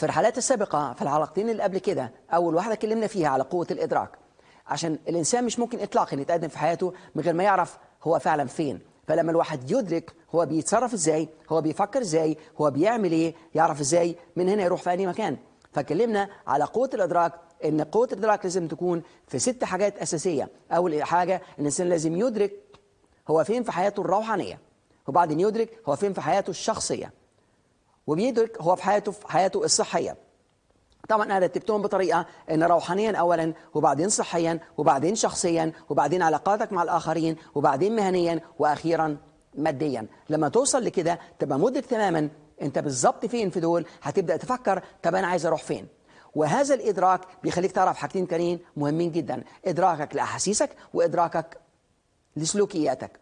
في الحالات السابقة في الحلقتين اللي قبل كده أول واحدة اتكلمنا فيها على قوة الإدراك. عشان الإنسان مش ممكن إطلاقا يتقدم في حياته من غير ما يعرف هو فعلا فين. فلما الواحد يدرك هو بيتصرف إزاي هو بيفكر إزاي هو بيعمل إيه يعرف إزاي من هنا يروح في أي مكان. فكلمنا على قوة الإدراك إن قوة الإدراك لازم تكون في ست حاجات أساسية. أول حاجة الإنسان لازم يدرك هو فين في حياته الروحانية وبعدين يدرك هو فين في حياته الشخصية. وبيدرك هو في حياته في حياته الصحية. طبعا أنا رتبتهم بطريقة إن روحانيا اولا وبعدين صحيا وبعدين شخصيا وبعدين علاقاتك مع الآخرين وبعدين مهنيا وأخيرا ماديا. لما توصل لكده تبقى مدرك تماما أنت بالظبط فين في دول هتبدأ تفكر طب أنا عايز أروح فين. وهذا الإدراك بيخليك تعرف حاجتين تانيين مهمين جدا. إدراكك لأحاسيسك وإدراكك لسلوكياتك.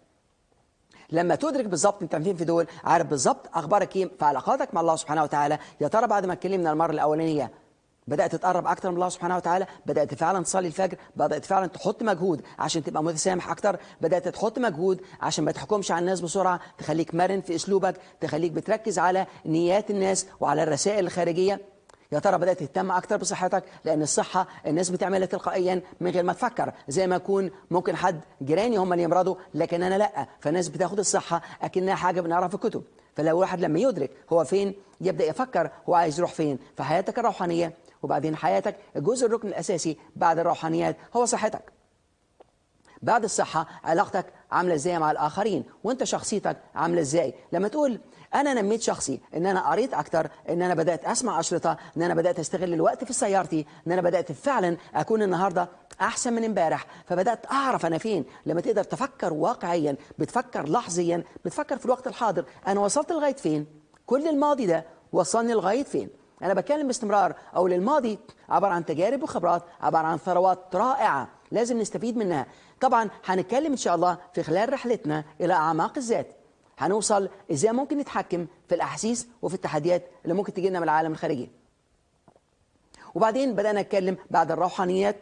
لما تدرك بالظبط انت فين في دول عارف بالظبط أخبارك إيه في علاقاتك مع الله سبحانه وتعالى. يا ترى بعد ما اتكلمنا المرة الأولانية بدأت تقرب أكتر من الله سبحانه وتعالى؟ بدأت فعلا تصلي الفجر؟ بدأت فعلا تحط مجهود عشان تبقى متسامح أكتر؟ بدأت تحط مجهود عشان ما تحكمش على الناس بسرعة؟ تخليك مرن في أسلوبك؟ تخليك بتركز على نيات الناس وعلى الرسائل الخارجية؟ يا ترى بدأت تهتم أكتر بصحتك؟ لأن الصحة الناس بتعملها تلقائيا من غير ما تفكر. زي ما يكون ممكن حد جيراني هم اللي يمرضوا لكن أنا لأ. فالناس بتاخد الصحة أكنها حاجة بنقراها في الكتب. فلو واحد لما يدرك هو فين يبدأ يفكر هو عايز يروح فين في حياتك الروحانية. وبعدين حياتك الجزء الركن الأساسي بعد الروحانيات هو صحتك. بعد الصحة علاقتك عاملة إزاي مع الآخرين؟ وأنت شخصيتك عاملة إزاي؟ لما تقول أنا نميت شخصي. إن أنا قريت أكتر. إن أنا بدأت أسمع أشرطة. إن أنا بدأت أستغل الوقت في سيارتي. إن أنا بدأت فعلا أكون النهاردة أحسن من إمبارح. فبدأت أعرف أنا فين. لما تقدر تفكر واقعيا بتفكر لحظيا بتفكر في الوقت الحاضر. أنا وصلت لغاية فين؟ كل الماضي ده وصلني لغاية فين؟ أنا بتكلم باستمرار. أو للماضي عبارة عن تجارب وخبرات عبارة عن ثروات رائعة لازم نستفيد منها. طبعا هنتكلم إن شاء الله في خلال رحلتنا إلى أعماق الذات. هنوصل إزاي ممكن نتحكم في الأحاسيس وفي التحديات اللي ممكن تجي لنا من العالم الخارجي. وبعدين بدأنا نتكلم بعد الروحانيات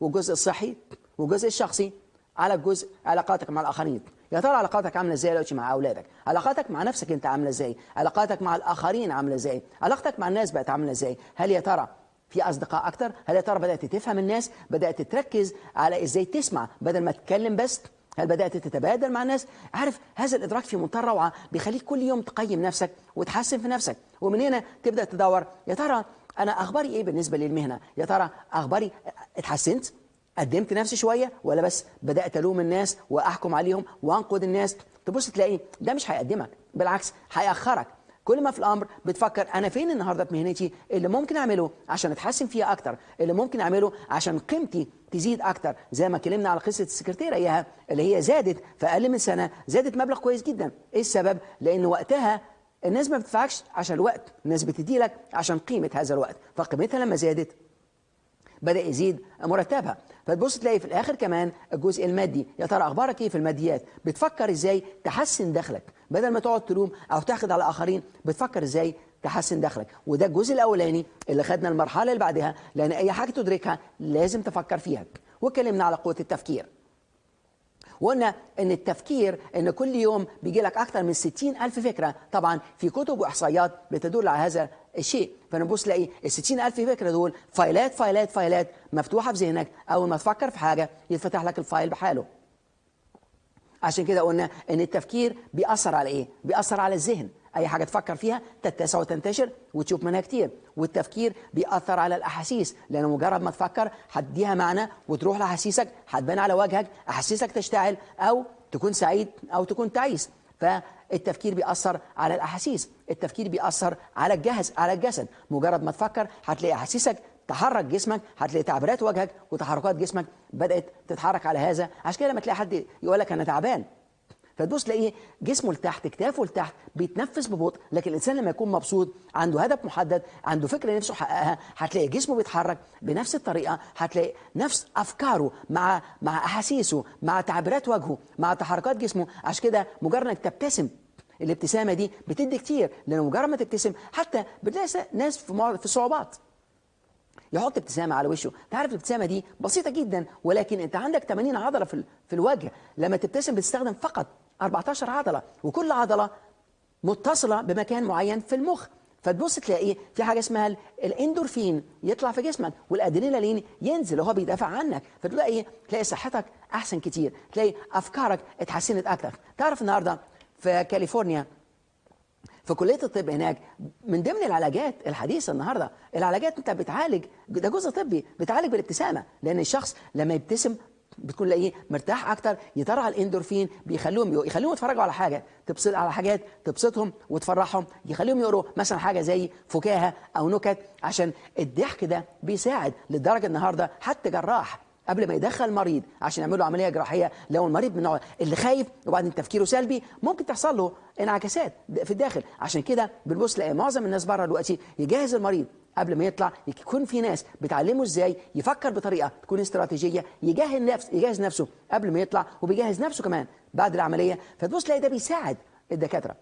والجزء الصحي والجزء الشخصي على الجزء علاقاتك مع الآخرين. يا ترى علاقاتك عاملة إزاي دلوقتي مع أولادك؟ علاقاتك مع نفسك أنت عاملة إزاي؟ علاقاتك مع الآخرين عاملة إزاي؟ علاقتك مع الناس بقت عاملة إزاي؟ هل يا ترى في أصدقاء أكتر؟ هل يا ترى بدأت تفهم الناس؟ بدأت تركز على إزاي تسمع بدل ما تتكلم بس؟ هل بدأت تتبادل مع الناس؟ عارف هذا الإدراك في منتهى الروعه بيخليك كل يوم تقيم نفسك وتحسن في نفسك. ومن هنا تبدأ تدور يا ترى أنا أخباري إيه بالنسبة للمهنة؟ يا ترى أخباري اتحسنت؟ قدمت نفسي شوية ولا بس بدأت ألوم الناس وأحكم عليهم وانقد الناس؟ تبص تلاقي ده مش هيقدمك بالعكس هيأخرك. كل ما في الأمر بتفكر أنا فين النهارده في مهنتي؟ اللي ممكن أعمله عشان أتحسن فيها أكتر. اللي ممكن أعمله عشان قيمتي تزيد أكتر. زي ما اتكلمنا على قصه السكرتيرة إياها اللي هي زادت في أقل من سنة زادت مبلغ كويس جدا. إيه السبب؟ لأن وقتها الناس ما بتدفعكش عشان الوقت. الناس بتدي لك عشان قيمة هذا الوقت. فقيمتها لما زادت بدأ يزيد مرتبها. فتبص تلاقي في الآخر كمان الجزء المادي. يا ترى أخبارك إيه في الماديات؟ بتفكر إزاي تحسن دخلك؟ بدل ما تقعد تلوم أو تاخد على آخرين بتفكر إزاي تحسن دخلك؟ وده الجزء الأولاني اللي خدنا المرحلة اللي بعدها لأن أي حاجة تدركها لازم تفكر فيها. واتكلمنا على قوة التفكير. وقلنا إن التفكير إن كل يوم بيجي لك أكثر من 60 ألف فكرة. طبعا في كتب وإحصائيات بتدل على هذا الشيء فنبص تلاقي ال 60 ألف فكرة دول فايلات فايلات فايلات مفتوحة في ذهنك. أول ما تفكر في حاجة يتفتح لك ال file بحاله. عشان كده قلنا إن التفكير بيأثر على إيه؟ بيأثر على الذهن. أي حاجة تفكر فيها تتسع وتنتشر وتشوف منها كتير. والتفكير بيأثر على الأحاسيس. لأن مجرد ما تفكر هتديها معنى وتروح لأحاسيسك هتبان على وجهك أحاسيسك تشتعل أو تكون سعيد أو تكون تعيس. فالتفكير بيأثر على الأحاسيس التفكير بيأثر على الجهاز على الجسد. مجرد ما تفكر هتلاقي أحاسيسك تحرك جسمك هتلاقي تعبيرات وجهك وتحركات جسمك بدأت تتحرك على هذا. عشان كده لما تلاقي حد يقول لك أنا تعبان فتبص تلاقيه جسمه لتحت كتافه لتحت بيتنفس ببطء. لكن الإنسان لما يكون مبسوط عنده هدف محدد عنده فكرة نفسه يحققها هتلاقي جسمه بيتحرك بنفس الطريقة هتلاقي نفس أفكاره مع مع أحاسيسه مع تعبيرات وجهه مع تحركات جسمه. عشان كده مجرد إنك تبتسم الابتسامة دي بتدي كتير لأن مجرد ما تبتسم حتى بتلاقي ناس في في صعوبات. يحط ابتسامة على وشه. تعرف الابتسامة دي بسيطة جدا ولكن أنت عندك 80 عضلة في في الوجه. لما تبتسم بتستخدم فقط 14 عضلة وكل عضلة متصلة بمكان معين في المخ. فتبص تلاقي في حاجة اسمها ال- الاندورفين يطلع في جسمك والأدرينالين ينزل وهو بيدافع عنك. فتلاقي إيه؟ تلاقي صحتك أحسن كتير تلاقي أفكارك اتحسنت أكتر. تعرف النهارده في كاليفورنيا. في كلية الطب هناك من ضمن العلاجات الحديثة النهارده العلاجات انت بتعالج ده جزء طبي بتعالج بالابتسامة لأن الشخص لما يبتسم بتكون لاقيه مرتاح أكتر يطلع الإندورفين بيخليهم يخليهم يتفرجوا على حاجة تبسط على حاجات تبسطهم وتفرحهم يخليهم يقروا مثلا حاجة زي فكاهة أو نكت عشان الضحك ده بيساعد لدرجة النهارده حتى جراح قبل ما يدخل مريض عشان يعمل له عملية جراحية لو المريض من اللي خايف وبعدين تفكيره سلبي ممكن تحصل له انعكاسات في الداخل. عشان كده بنبص نلاقي معظم الناس بره دلوقتي يجهز المريض قبل ما يطلع يكون في ناس بتعلمه إزاي يفكر بطريقة تكون استراتيجية يجهز نفس يجهز نفسه قبل ما يطلع وبيجهز نفسه كمان بعد العملية. فتبص تلاقي ده بيساعد الدكاترة.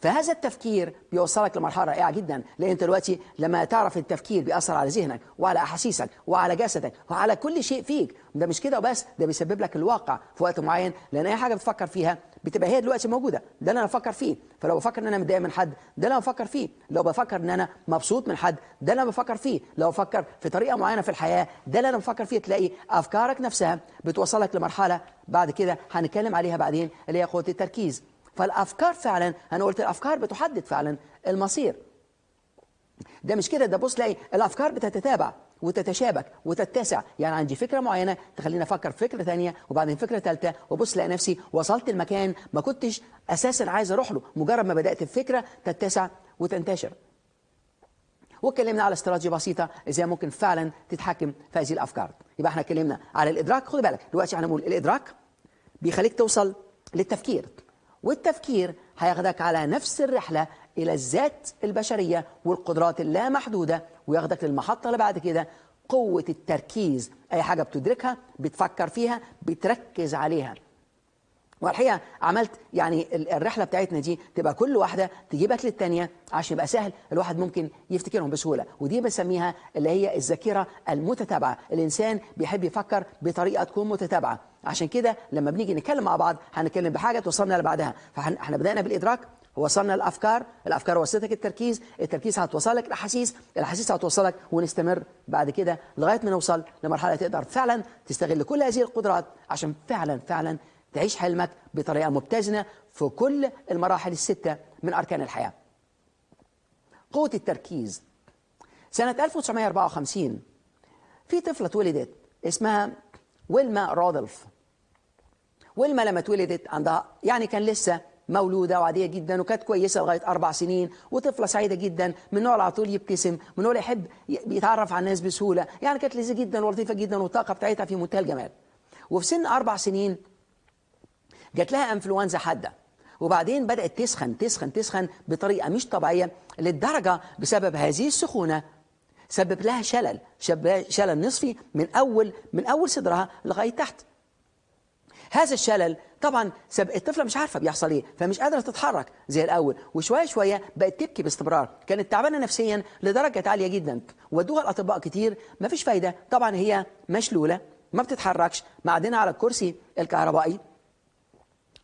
فهذا التفكير بيوصلك لمرحلة رائعة جدا لأن أنت دلوقتي لما تعرف التفكير بيأثر على ذهنك وعلى أحاسيسك وعلى جسدك وعلى كل شيء فيك. ده مش كده وبس ده بيسبب لك الواقع في وقت معين لأن أي حاجة بتفكر فيها بتبقى هي دلوقتي موجودة. ده اللي أنا بفكر فيه. فلو بفكر إن أنا متضايق من حد ده اللي أنا بفكر فيه. لو بفكر إن أنا مبسوط من حد ده اللي أنا بفكر فيه. لو بفكر في طريقة معينة في الحياة ده اللي أنا بفكر فيه. تلاقي أفكارك نفسها بتوصلك لمرحلة بعد كده هنتكلم عليها بعدين اللي هي قوة التركيز. فالأفكار فعلا أنا قلت الأفكار بتحدد فعلا المصير. ده مش كده ده بص تلاقي الأفكار بتتتابع وتتشابك وتتسع. يعني عندي فكرة معينة تخليني أفكر في فكرة ثانية وبعدين فكرة ثالثه وبص الاقي نفسي وصلت المكان ما كنتش أساسا عايز أروح له. مجرد ما بدأت الفكرة تتسع وتنتشر. واتكلمنا على استراتيجية بسيطة إزاي ممكن فعلا تتحكم في هذه الأفكار. يبقى إحنا اتكلمنا على الإدراك. خد بالك دلوقتي هنقول الإدراك بيخليك توصل للتفكير. والتفكير هياخدك على نفس الرحلة إلى الذات البشرية والقدرات اللامحدودة وياخدك للمحطة اللي بعد كده. قوة التركيز أي حاجة بتدركها بتفكر فيها بتركز عليها. والحقيقة عملت يعني ال- الرحلة بتاعتنا دي تبقى كل واحدة تجيبك للتانيه عشان يبقى سهل الواحد ممكن يفتكرهم بسهولة. ودي بسميها اللي هي الذاكرة المتتابعة. الإنسان بيحب يفكر بطريقة تكون متتابعة. عشان كده لما بنيجي نتكلم مع بعض هنتكلم بحاجة توصلنا لبعدها فاحنا بدأنا بالإدراك وصلنا الافكار الأفكار وصلتك التركيز التركيز هتوصلك الاحاسيس الأحاسيس هتوصلك ونستمر بعد كده لغاية ما نوصل لمرحلة تقدر فعلا تستغل كل هذه القدرات عشان فعلا فعلا تعيش حلمك بطريقة متزنه في كل المراحل الستة من أركان الحياة. قوة التركيز. سنة 1954 في طفلة اتولدت اسمها ويلما رودلف ويلما لما اتولدت عندها يعني كان لسه مولودة وعادية جدا وكانت كويسة لغاية أربع سنين وطفلة سعيدة جدا من نوع على طول يبتسم من نوع يحب يتعرف على الناس بسهولة. يعني كانت لذيذة جدا ولطيفة جدا والطاقة بتاعتها في منتهى الجمال. وفي سن أربع سنين جات لها إنفلونزا حادة. وبعدين بدأت تسخن تسخن تسخن بطريقة مش طبيعية للدرجة بسبب هذه السخونة. سبب لها شلل شلل نصفي من أول من أول صدرها لغاية تحت. هذا الشلل طبعا سب... الطفلة مش عارفة بيحصل إيه فمش قادرة تتحرك زي الأول. وشوية شوية بقت تبكي باستمرار. كانت تعبانة نفسيا لدرجة عالية جدا. ودوها الأطباء كتير. ما فيش فايدة. طبعا هي مشلولة ما بتتحركش. معدنه على الكرسي الكهربائي.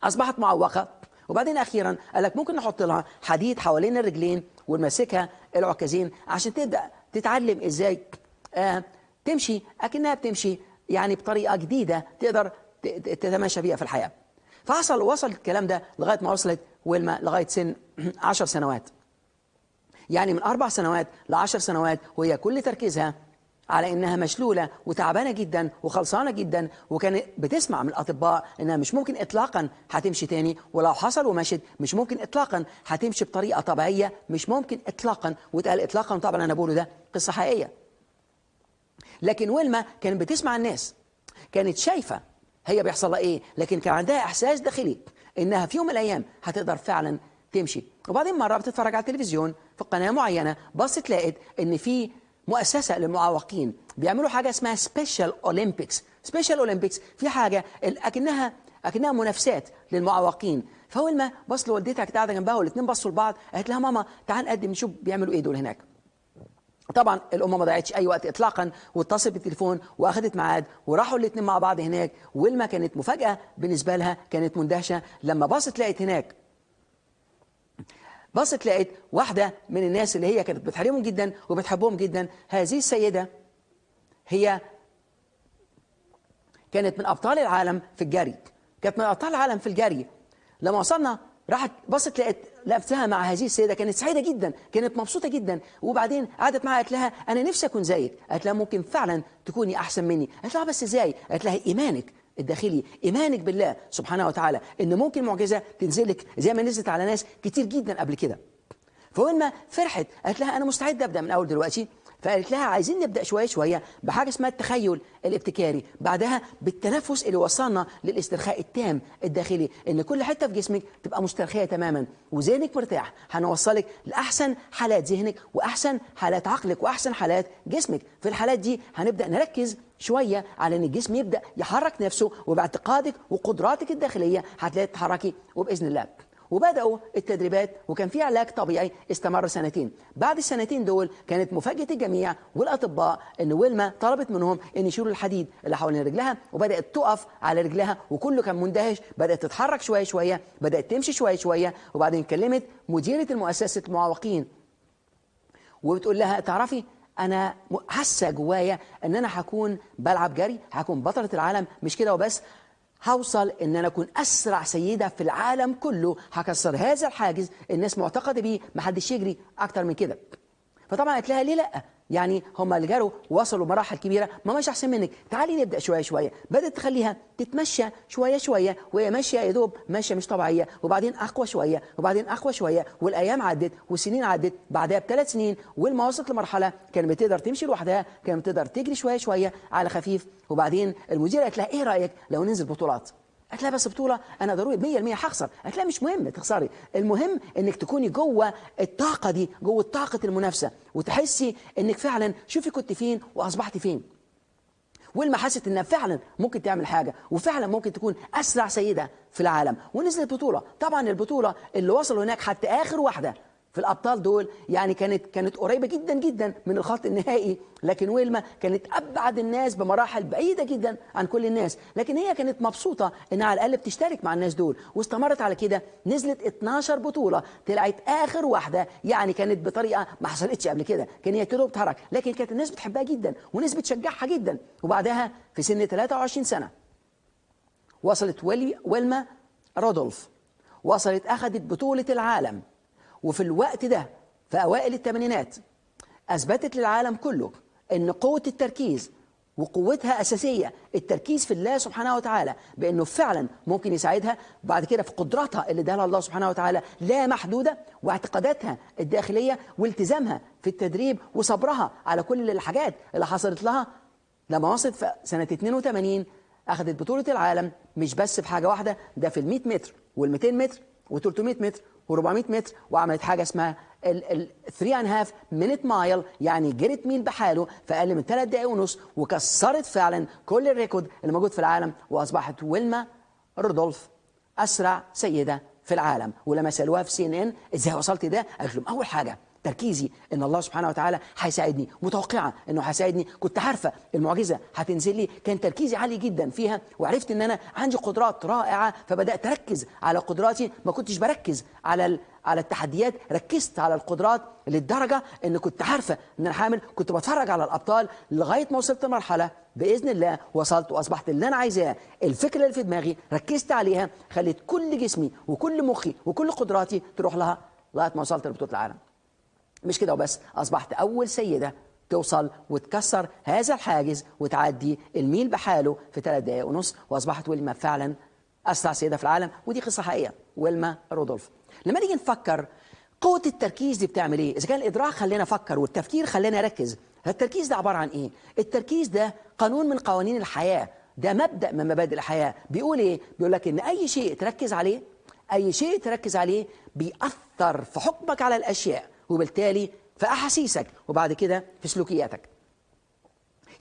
أصبحت معوقة. وبعدين أخيرا قال لك ممكن نحط لها حديد حوالين الرجلين ونمسكها العكازين عشان تبدأ تتعلم إزاي آه تمشي اكنها بتمشي يعني بطريقة جديدة تقدر تتماشى بيها في الحياة. فحصل وصل الكلام ده لغاية ما وصلت ويلما لغاية سن 10 سنوات. يعني من أربع سنوات لعشر سنوات وهي كل تركيزها على إنها مشلولة وتعبانة جدا وخلصانة جدا وكانت بتسمع من الأطباء إنها مش ممكن إطلاقا هتمشي تاني ولو حصل ومشت مش ممكن إطلاقا هتمشي بطريقة طبيعية مش ممكن إطلاقا وتقال إطلاقا طبعا أنا بقوله ده قصة حقيقية. لكن ويلما كانت بتسمع الناس كانت شايفة هي بيحصل لها إيه لكن كان عندها إحساس داخلي إنها في يوم من الأيام هتقدر فعلا تمشي. وبعدين مرة بتتفرج على التلفزيون في قناة معينة بصت لقت إن في مؤسسة للمعوقين. بيعملوا حاجة اسمها Special Olympics Special Olympics في حاجة اكنها أكنها منافسات للمعوقين. فاول ما بص لوالدتها كانت قاعدة جنبها والاثنين بصوا لبعض قالت لها ماما تعال نقدم نشوف بيعملوا إيه دول هناك. طبعا الام ما ضيعتش أي وقت اطلاقا واتصلت بالتليفون وأخدت ميعاد وراحوا الاثنين مع بعض هناك ويلما كانت مفاجأة بالنسبة لها كانت مندهشة. لما بصت لقت هناك بصت لقيت واحدة من الناس اللي هي كانت بتحرمهم جدا وبتحبهم جدا. هذه السيدة هي كانت من أبطال العالم في الجري. كانت من أبطال العالم في الجري. لما وصلنا راحت بصت لقيت لقيتها مع هذه السيدة. كانت سعيدة جدا كانت مبسوطة جدا. وبعدين قعدت معاها قالت لها أنا نفسي أكون زيك. قالت لها ممكن فعلا تكوني أحسن مني. قالت لها بس إزاي؟ قالت لها إيمانك. الداخلي. إيمانك بالله سبحانه وتعالى إن ممكن معجزة تنزل لك زي ما نزلت على ناس كتير جدا قبل كده. فاول ما فرحت قالت لها أنا مستعد أبدأ من أول دلوقتي. فقالت لها عايزين نبدأ شوية شوية بحاجة اسمها التخيل الابتكاري. بعدها بالتنفس اللي وصلنا للاسترخاء التام الداخلي. إن كل حتة في جسمك تبقى مسترخية تماما وذهنك مرتاح. هنوصلك لأحسن حالات ذهنك وأحسن حالات عقلك وأحسن حالات جسمك. في الحالات دي هنبدأ نركز شوية على إن الجسم يبدأ يحرك نفسه وباعتقادك وقدراتك الداخلية هتلاقي تتحركي وبإذن الله. وبدأوا التدريبات وكان في علاج طبيعي استمر سنتين. بعد السنتين دول كانت مفاجأة الجميع والأطباء إن ويلما طلبت منهم إن يشيلوا الحديد اللي حوالين رجلها وبدأت تقف على رجلها وكله كان مندهش بدأت تتحرك شوية شوية بدأت تمشي شوية شوية وبعدين كلمت مديرة المؤسسة المعوقين وبتقول لها تعرفي أنا حاسة جوايا إن أنا هكون بلعب جري هكون بطلة العالم مش كده وبس. هوصل إن أنا أكون أسرع سيدة في العالم كله هكسر هذا الحاجز الناس معتقدة بيه محدش يجري أكتر من كده. فطبعا قالت لها ليه لأ؟ يعني هم جروا وصلوا مراحل كبيرة ما مش أحسن منك. تعالي نبدأ شوية شوية. بدأت تخليها تتمشى شوية شوية وهي ماشية يا دوب ماشية مش طبيعية وبعدين أقوى شوية وبعدين أقوى شوية والأيام عدت والسنين عدت. بعدها بثلاث سنين ولما وصلت لمرحلة كانت بتقدر تمشي لوحدها كانت بتقدر تجري شوية شوية على خفيف. وبعدين المديرة قالت لها إيه رأيك لو ننزل بطولات؟ قالت لها بس بطولة. أنا ضروري 100% هخسر. قالت لها مش مهم تخسري. المهم إنك تكوني جوه الطاقة دي جوه طاقة المنافسة وتحسي إنك فعلا شوفي كنت فين وأصبحت فين. ولما حست إنها فعلا ممكن تعمل حاجة وفعلا ممكن تكون أسرع سيدة في العالم ونزلت بطولة. طبعا البطولة اللي وصلوا هناك حتى آخر واحدة في الأبطال دول يعني كانت كانت قريبة جدا جدا من الخط النهائي. لكن ويلما كانت أبعد الناس بمراحل بعيدة جدا عن كل الناس. لكن هي كانت مبسوطة إنها على الأقل بتشترك مع الناس دول. واستمرت على كده نزلت 12 بطولة طلعت آخر واحدة يعني كانت بطريقة ما حصلتش قبل كده. كان هي كده بتحرك لكن كانت الناس بتحبها جدا وناس بتشجعها جدا. وبعدها في سن 23 سنة وصلت ويلما رودولف. وصلت أخذت بطولة العالم. وفي الوقت ده في أوائل الثمانينات أثبتت للعالم كله أن قوة التركيز وقوتها أساسية التركيز في الله سبحانه وتعالى بأنه فعلا ممكن يساعدها بعد كده في قدراتها اللي اداها الله سبحانه وتعالى لا محدودة واعتقاداتها الداخلية والتزامها في التدريب وصبرها على كل الحاجات اللي حصلت لها. لما وصلت في سنة 82 أخذت بطولة العالم مش بس في حاجة واحدة ده في ال 100 متر وال 200 متر و300 متر و400 متر وعملت حاجة اسمها ال 3 and half minute mile يعني جريت ميل بحاله في أقل من 3 دقائق ونص وكسرت فعلا كل ال record اللي موجود في العالم وأصبحت ويلما رودولف أسرع سيدة في العالم ولما سألوها في CNN إزاي وصلت ده؟ قالت لهم أول حاجة تركيزي إن الله سبحانه وتعالى هيساعدني. متوقعة إنه هيساعدني. كنت عارفة المعجزة هتنزل لي. كان تركيزي عالي جدا فيها وعرفت إن أنا عندي قدرات رائعة فبدأت أركز على قدراتي. ما كنتش بركز على على التحديات ركزت على القدرات للدرجة إن كنت عارفة إن أنا حامل كنت بتفرج على الأبطال لغاية ما وصلت لمرحله بإذن الله وصلت وأصبحت اللي أنا عايزاه الفكرة اللي في دماغي ركزت عليها خليت كل جسمي وكل مخي وكل قدراتي تروح لها لغاية ما وصلت لبطولة العالم. مش كده وبس. أصبحت أول سيدة توصل وتكسر هذا الحاجز وتعدي الميل بحاله في ثلاث دقائق ونص وأصبحت ويلما فعلا أسرع سيدة في العالم. ودي قصة حقيقية. ويلما رودولف. لما نيجي نفكر قوة التركيز دي بتعمل إيه؟ إذا كان الإدراك خلينا أفكر والتفكير خلينا أركز التركيز ده عبارة عن إيه؟ التركيز ده قانون من قوانين الحياة. ده مبدأ من مبادئ الحياة. بيقول إيه؟ بيقول لك إن أي شيء تركز عليه أي شيء تركز عليه بيأثر في حكمك على الأشياء. وبالتالي في احاسيسك وبعد كده في سلوكياتك.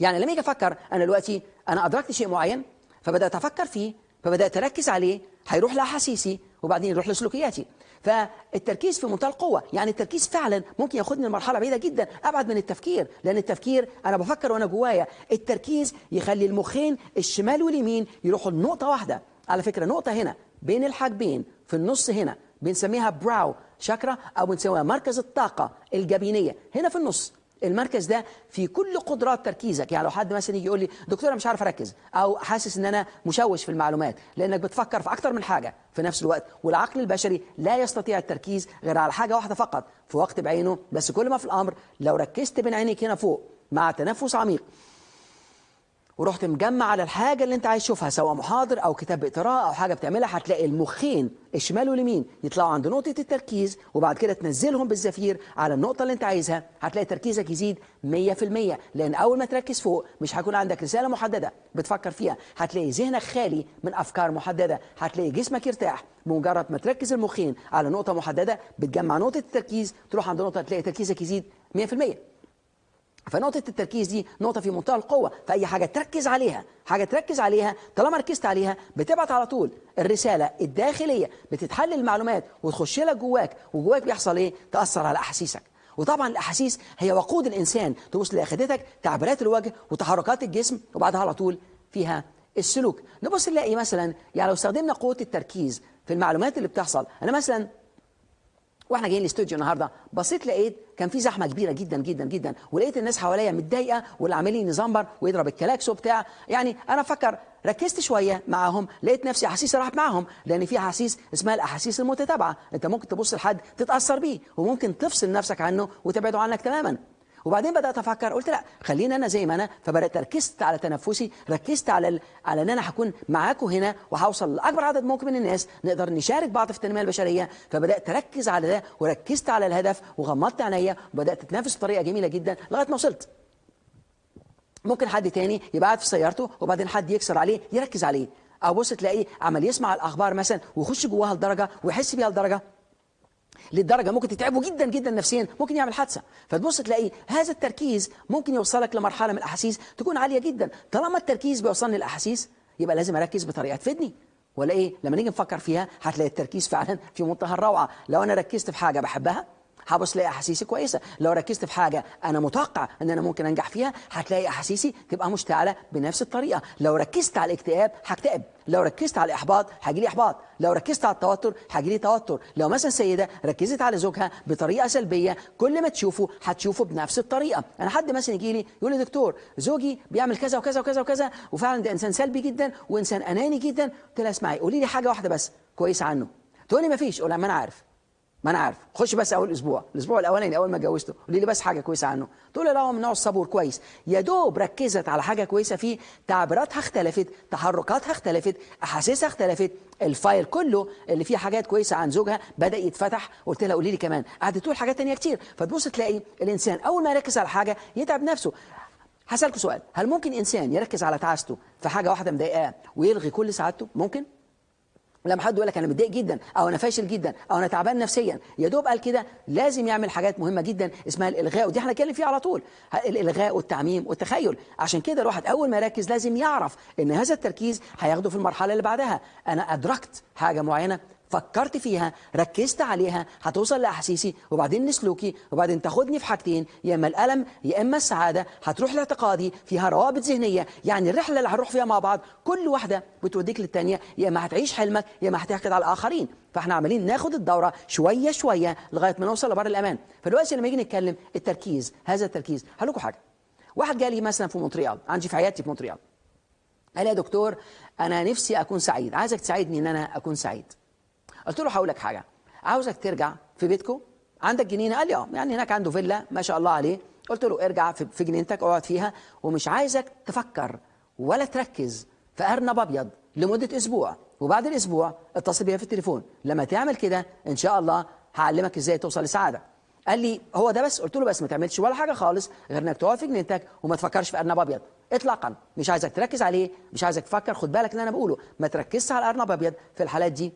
يعني لما أجي أفكر أنا دلوقتي أنا أدركت شيء معين فبدأت أفكر فيه فبدأت أركز عليه هيروح لأحاسيسي وبعدين يروح لسلوكياتي. فالتركيز في منتهى القوة يعني التركيز فعلا ممكن ياخدني لمرحلة بعيدة جدا أبعد من التفكير لأن التفكير أنا بفكر وأنا جوايا. التركيز يخلي المخين الشمال واليمين يروحوا لنقطة واحدة. على فكرة نقطة هنا بين الحاجبين في النص هنا بنسميها براو شاكرا أو بنسميها مركز الطاقة الجبينية. هنا في النص المركز ده في كل قدرات تركيزك. يعني لو حد مثلا يجي يقول لي دكتور أنا مش عارف أركز. أو حاسس إن أنا مشوش في المعلومات لأنك بتفكر في أكتر من حاجة في نفس الوقت. والعقل البشري لا يستطيع التركيز غير على حاجة واحدة فقط في وقت بعينه. بس كل ما في الأمر لو ركزت بين عينيك هنا فوق مع تنفس عميق ورحت مجمع على الحاجة اللي انت عايز تشوفها سواء محاضر أو كتاب بقراءة أو حاجة بتعملها هتلاقي المخين الشمال واليمين يطلعوا عند نقطة التركيز وبعد كده تنزلهم بالزفير على النقطة اللي انت عايزها هتلاقي تركيزك يزيد 100% لأن أول ما تركز فوق مش هيكون عندك رسالة محددة بتفكر فيها هتلاقي ذهنك خالي من أفكار محددة هتلاقي جسمك يرتاح. بمجرد ما تركز المخين على نقطة محددة بتجمع نقطة التركيز تروح عند نقطة تلاقي تركيزك يزيد 100% فنقطة التركيز دي نقطة في منتهى القوة فأي حاجة تركز عليها حاجة تركز عليها طالما ركزت عليها بتبعت على طول الرسالة الداخلية بتتحلل المعلومات وتخش لك جواك وجواك بيحصل إيه؟ تأثر على أحاسيسك. وطبعا الأحاسيس هي وقود الإنسان تبص لأخدتك تعبيرات الوجه وتحركات الجسم وبعدها على طول فيها السلوك. نبص نلاقي مثلا يعني لو استخدمنا قوة التركيز في المعلومات اللي بتحصل أنا مثلا وإحنا جايين الاستوديو النهارده بصيت لقيت كان في زحمة كبيرة جدا جدا جدا ولقيت الناس حواليا متضايقة واللي عاملين يزمر ويضرب الكلاكس وبتاع. يعني أنا أفكر ركزت شوية معاهم لقيت نفسي احاسيسي راحت معاهم لأن في أحاسيس اسمها الأحاسيس المتتابعة. أنت ممكن تبص لحد تتأثر بيه وممكن تفصل نفسك عنه وتبعده عنك تماما. وبعدين بدأت أفكر قلت لأ خليني أنا زي ما أنا. فبدأت ركزت على تنفسي ركزت على ال... على إن أنا هكون معاكم هنا وهوصل لأكبر عدد ممكن من الناس نقدر نشارك بعض في التنمية البشرية. فبدأت أركز على ده وركزت على الهدف وغمضت عينيا وبدأت أتنفس بطريقة جميلة جدا لغاية ما وصلت. ممكن حد تاني يبقى قاعد في سيارته وبعدين حد يكسر عليه يركز عليه. أو بص تلاقيه عمال يسمع الأخبار مثلا ويخش جواها لدرجة ويحس بيها لدرجة. للدرجة ممكن تتعبه جدا جدا نفسيا ممكن يعمل حادثة. فتبص تلاقي هذا التركيز ممكن يوصلك لمرحلة من الأحاسيس تكون عالية جدا. طالما التركيز بيوصلني للأحاسيس يبقى لازم أركز بطريقة تفيدني. ولا إيه؟ لما نيجي نفكر فيها هتلاقي التركيز فعلا في منتهى الروعة. لو أنا ركزت في حاجة بحبها هبص لاقي أحاسيسي كويسة. لو ركزت في حاجة أنا متوقع إن أنا ممكن أنجح فيها هتلاقي أحاسيسي تبقى مشتعلة بنفس الطريقة. لو ركزت على الاكتئاب هكتئب. لو ركزت على الإحباط هيجي لي إحباط. لو ركزت على التوتر هيجي لي توتر. لو مثلا سيدة ركزت على زوجها بطريقة سلبية كل ما تشوفه هتشوفه بنفس الطريقة. أنا حد مثلا يجي لي يقول لي دكتور زوجي بيعمل كذا وكذا وكذا وكذا وفعلا ده إنسان سلبي جدا وإنسان أناني جدا. قلت لها اسمعي قولي لي حاجة واحدة بس كويسة عنه. تقول لي ما فيش أقول لها ما أنا عارف. ما أنا عارف. خش بس أول أسبوع. الأسبوع الأولاني أول ما اتجوزته. قولي لي بس حاجة كويسة عنه. تقول لي لا هو من نوع الصبور كويس. يا دوب ركزت على حاجة كويسة فيه. تعبيراتها اختلفت تحركاتها اختلفت أحاسيسها اختلفت. الفايل كله اللي فيه حاجات كويسة عن زوجها بدأ يتفتح. قلت لها قولي لي كمان. قعدت تقول حاجات تانية كتير. فتبص تلاقي الإنسان أول ما يركز على حاجة يتعب نفسه. هسألكوا سؤال. هل ممكن إنسان يركز على تعاسته في حاجة واحدة مضايقاه ويلغي كل سعادته؟ ممكن. لما حد يقول لك أنا متضايق جدا أو أنا فاشل جدا أو أنا تعبان نفسيا يا دوب قال كده لازم يعمل حاجات مهمة جدا اسمها الإلغاء ودي إحنا هنتكلم فيها على طول. الإلغاء والتعميم والتخيل. عشان كده الواحد أول ما يركز لازم يعرف إن هذا التركيز هياخده في المرحلة اللي بعدها. أنا أدركت حاجة معينة فكرت فيها ركزت عليها هتوصل لأحاسيسي وبعدين لسلوكي وبعدين تاخدني في حاجتين يا إما الألم يا إما السعادة. هتروح لاعتقادي فيها روابط ذهنية يعني الرحله اللي هنروح فيها مع بعض. كل واحدة بتوديك للثانيه يا إما هتعيش حلمك يا إما هتحقد على الآخرين. فإحنا عمالين ناخد الدورة شوية شوية لغاية ما نوصل لبر الأمان. فدلوقتي لما نيجي نتكلم التركيز هذا التركيز. هقول لكم حاجة. واحد جالي مثلا في مونتريال عندي في عيادتي في مونتريال. قال يا دكتور أنا نفسي أكون سعيد عايزك تساعدني إن أنا أكون سعيد. قلت له هقول لك حاجة. عاوزك ترجع في بيتكم عندك جنينة؟ قال لي آه. يعني هناك عنده فيلا ما شاء الله عليه. قلت له ارجع في جنينتك اقعد فيها ومش عايزك تفكر ولا تركز في أرنب أبيض لمدة أسبوع. وبعد الأسبوع اتصل بيا في التليفون. لما تعمل كده إن شاء الله هعلمك إزاي توصل لسعادة. قال لي هو ده بس؟ قلت له بس ما تعملش ولا حاجة خالص غير إنك تقعد في جنينتك وما تفكرش في أرنب أبيض. اطلاقا. مش عايزك تركز عليه مش عايزك تفكر خد بالك اللي أنا بقوله. ما تركزش على الارنب أبيض في الحالات دي.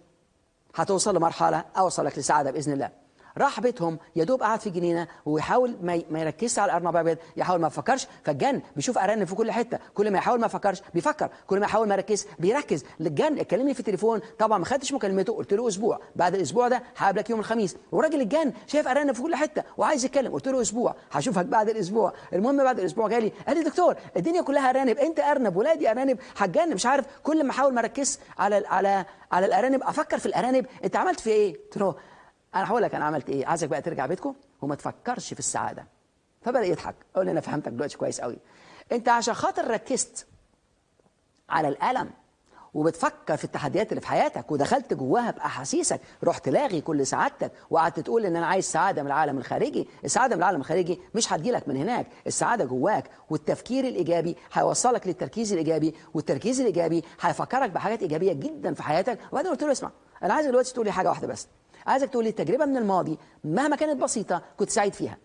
هتوصل لمرحلة أوصلك لسعادة بإذن الله. راح بيتهم يا دوب قعد في جنينة ويحاول ما يركزش على الارنب الأبيض يحاول ما يفكرش. فالجن بيشوف آرانب في كل حتة كل ما يحاول ما يفكرش بيفكر. كل ما يحاول ما يركز بيركز. الجن كلمني في التليفون طبعا ما خدتش مكالمته قلت له أسبوع. بعد الأسبوع ده هقابلك يوم الخميس. وراجل الجن شايف آرانب في كل حتة وعايز يتكلم قلت له أسبوع. هشوفك بعد الأسبوع. المهم بعد الأسبوع جالي قال لي دكتور الدنيا كلها آرانب أنت أرنب ولادي آرانب. هتجن مش عارف كل ما أحاول ما أركز على على على الآرانب أفكر في الآرانب أنت عملت في إيه؟ قلت له أنا هقول لك أنا عملت إيه. عايزك بقى ترجع بيتكم وما تفكرش في السعادة. فبدأ يضحك. أقول لي أنا فهمتك دلوقتي كويس قوي أنت عشان خاطر ركزت على الألم وبتفكر في التحديات اللي في حياتك ودخلت جواها بأحاسيسك رحت لاغي كل سعادتك وقعدت تقول إن أنا عايز سعادة من العالم الخارجي. السعادة من العالم الخارجي مش هتجيلك من هناك. السعادة جواك والتفكير الإيجابي هيوصلك للتركيز الإيجابي والتركيز الإيجابي هيفكرك بحاجات إيجابية جدا في حياتك. وبعدين قلت له اسمع أنا عايزك دلوقتي تقول لي حاجة واحدة بس. عايزك تقول لي التجربه من الماضي مهما كانت بسيطة كنت سعيد فيها.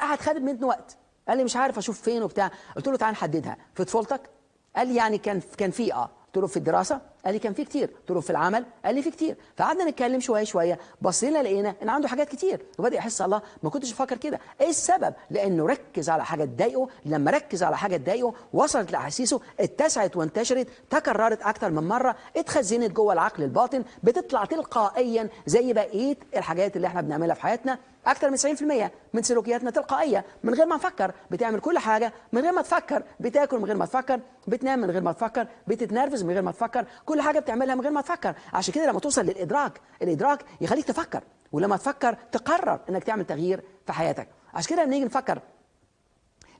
قعد خد منه وقت قال لي مش عارف أشوف فين وبتاع. قلت له تعال نحددها. في طفولتك؟ قال لي يعني كان كان في آه. قلت له في الدراسة؟ قال لي كان في كتير. قلت له في العمل؟ قال لي في كتير. فقعدنا نتكلم شوية شوية بصينا لقينا إن عنده حاجات كتير. وبدأ يحس الله ما كنتش بفكر كده. إيه السبب؟ لأنه ركز على حاجة تضايقه. لما ركز على حاجة تضايقه وصلت لأحاسيسه اتسعت وانتشرت تكررت أكتر من مرة اتخزنت جوه العقل الباطن بتطلع تلقائيا زي بقية الحاجات اللي إحنا بنعملها في حياتنا. أكتر من 90% من سلوكياتنا تلقائية من غير ما نفكر بتعمل كل حاجة من غير ما تفكر بتاكل من غير ما تفكر بتنام من غير ما تفكر بتتنرفز من غير ما تفكر كل حاجة بتعملها من غير ما تفكر. عشان كده لما توصل للإدراك الإدراك يخليك تفكر ولما تفكر تقرر إنك تعمل تغيير في حياتك. عشان كده لما نيجي نفكر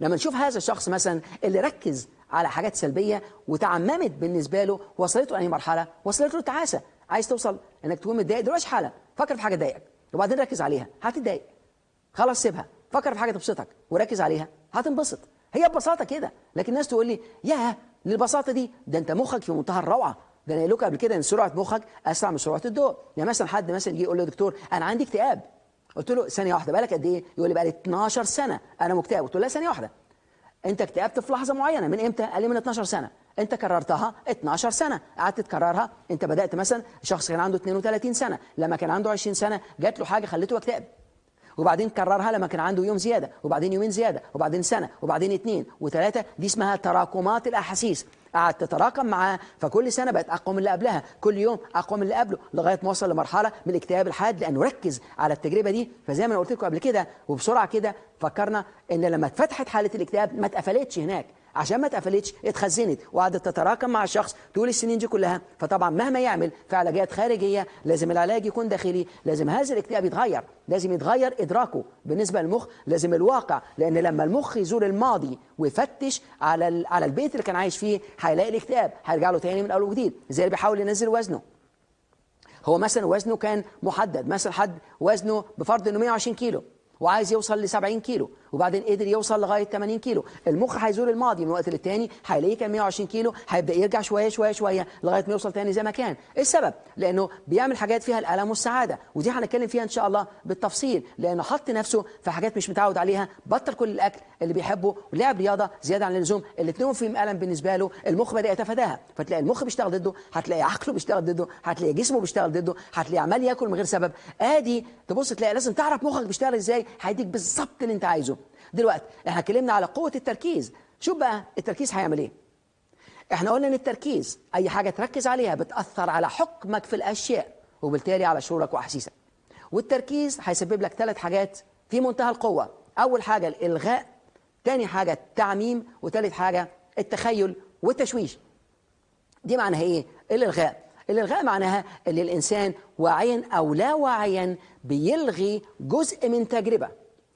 لما نشوف هذا الشخص مثلا اللي ركز على حاجات سلبية وتعممت بالنسبة له وصلته لأي مرحلة؟ وصلت له التعاسه عايز توصل إنك تكون متضايق؟ دلوقتي حاله فكر في حاجة تضايقك. وبعدين ركز عليها هتتضايق. خلاص سيبها فكر في حاجة تبسطك وركز عليها هتنبسط. هي ببساطة كده لكن الناس تقول لي ياه للبساطة دي ده أنت مخك في منتهى الروعة. ده أنا لك قبل كده إن سرعة مخك أسرع من سرعة الضوء. يعني مثلا حد مثلا يجي يقول له دكتور أنا عندي اكتئاب. قلت له ثانية واحدة بالك قد إيه؟ يقول لي بقى لي 12 سنة أنا مكتئب. قلت له لا ثانية واحدة أنت اكتئبت في لحظة معينة من إمتى؟ قال لي من 12 سنة. انت كررتها 12 سنة. قعدت تكررها. انت بدأت مثلا شخص كان عنده 32 سنة. لما كان عنده 20 سنة جات له حاجة خلته يكتئب. وبعدين كررها لما كان عنده يوم زيادة. وبعدين يومين زيادة. وبعدين سنة. وبعدين اثنين وثلاثه دي اسمها تراكمات الأحاسيس. قعدت تتراكم معاه. فكل سنة بقت أقوى من اللي قبلها. كل يوم أقوى من اللي قبله. لغاية ما وصل لمرحلة من الاكتئاب الحاد لأنه ركز على التجربة دي. فزي ما أنا قلت لكم قبل كده وبسرعة كده فكرنا إن لما اتفتحت حالة الاكتئاب ما اتقفلتش هناك. عشان ما اتقفلتش اتخزنت وقعدت تتراكم مع الشخص طول السنين دي كلها. فطبعا مهما يعمل في علاجات خارجية لازم العلاج يكون داخلي لازم هذا الاكتئاب يتغير لازم يتغير إدراكه بالنسبة للمخ لازم الواقع لأن لما المخ يزور الماضي ويفتش على على البيت اللي كان عايش فيه هيلاقي الاكتئاب هيرجع له تاني من أول وجديد. زي اللي بيحاول ينزل وزنه. هو مثلا وزنه كان محدد مثلا حد وزنه بفرض إنه 120 كيلو وعايز يوصل ل 70 كيلو. وبعدين قدر يوصل لغاية 80 كيلو. المخ هيزور الماضي من وقت للتاني هيلاقيه كان 120 كيلو هيبدأ يرجع شوية شوية شوية لغاية ما يوصل تاني زي ما كان. إيه السبب؟ لأنه بيعمل حاجات فيها الألم والسعادة ودي هنتكلم فيها إن شاء الله بالتفصيل. لأنه حط نفسه في حاجات مش متعود عليها بطل كل الأكل اللي بيحبه ولعب رياضة زيادة عن اللزوم الاثنين فيهم الم بالنسبة له المخ بدأ يتفاداها. فتلاقي المخ بيشتغل ضده هتلاقي عقله بيشتغل ضده هتلاقي جسمه بيشتغل ضده هتلاقي عمال ياكل من غير سبب. آدي تبص تلاقي لازم تعرف مخك بيشتغل إزاي هيديك بالظبط اللي أنت عايزه. دلوقتي إحنا اتكلمنا على قوة التركيز. شوف بقى التركيز هيعمل إيه. إحنا قلنا إن التركيز أي حاجة تركز عليها بتأثر على حكمك في الأشياء وبالتالي على شعورك وأحاسيسك. والتركيز هيسبب لك ثلاث حاجات في منتهى القوة. أول حاجة الإلغاء تاني حاجة التعميم وثالث حاجة التخيل والتشويش. دي معناها إيه؟ الإلغاء. الإلغاء معناها إن الإنسان واعيا أو لا واعيا بيلغي جزء من تجربة.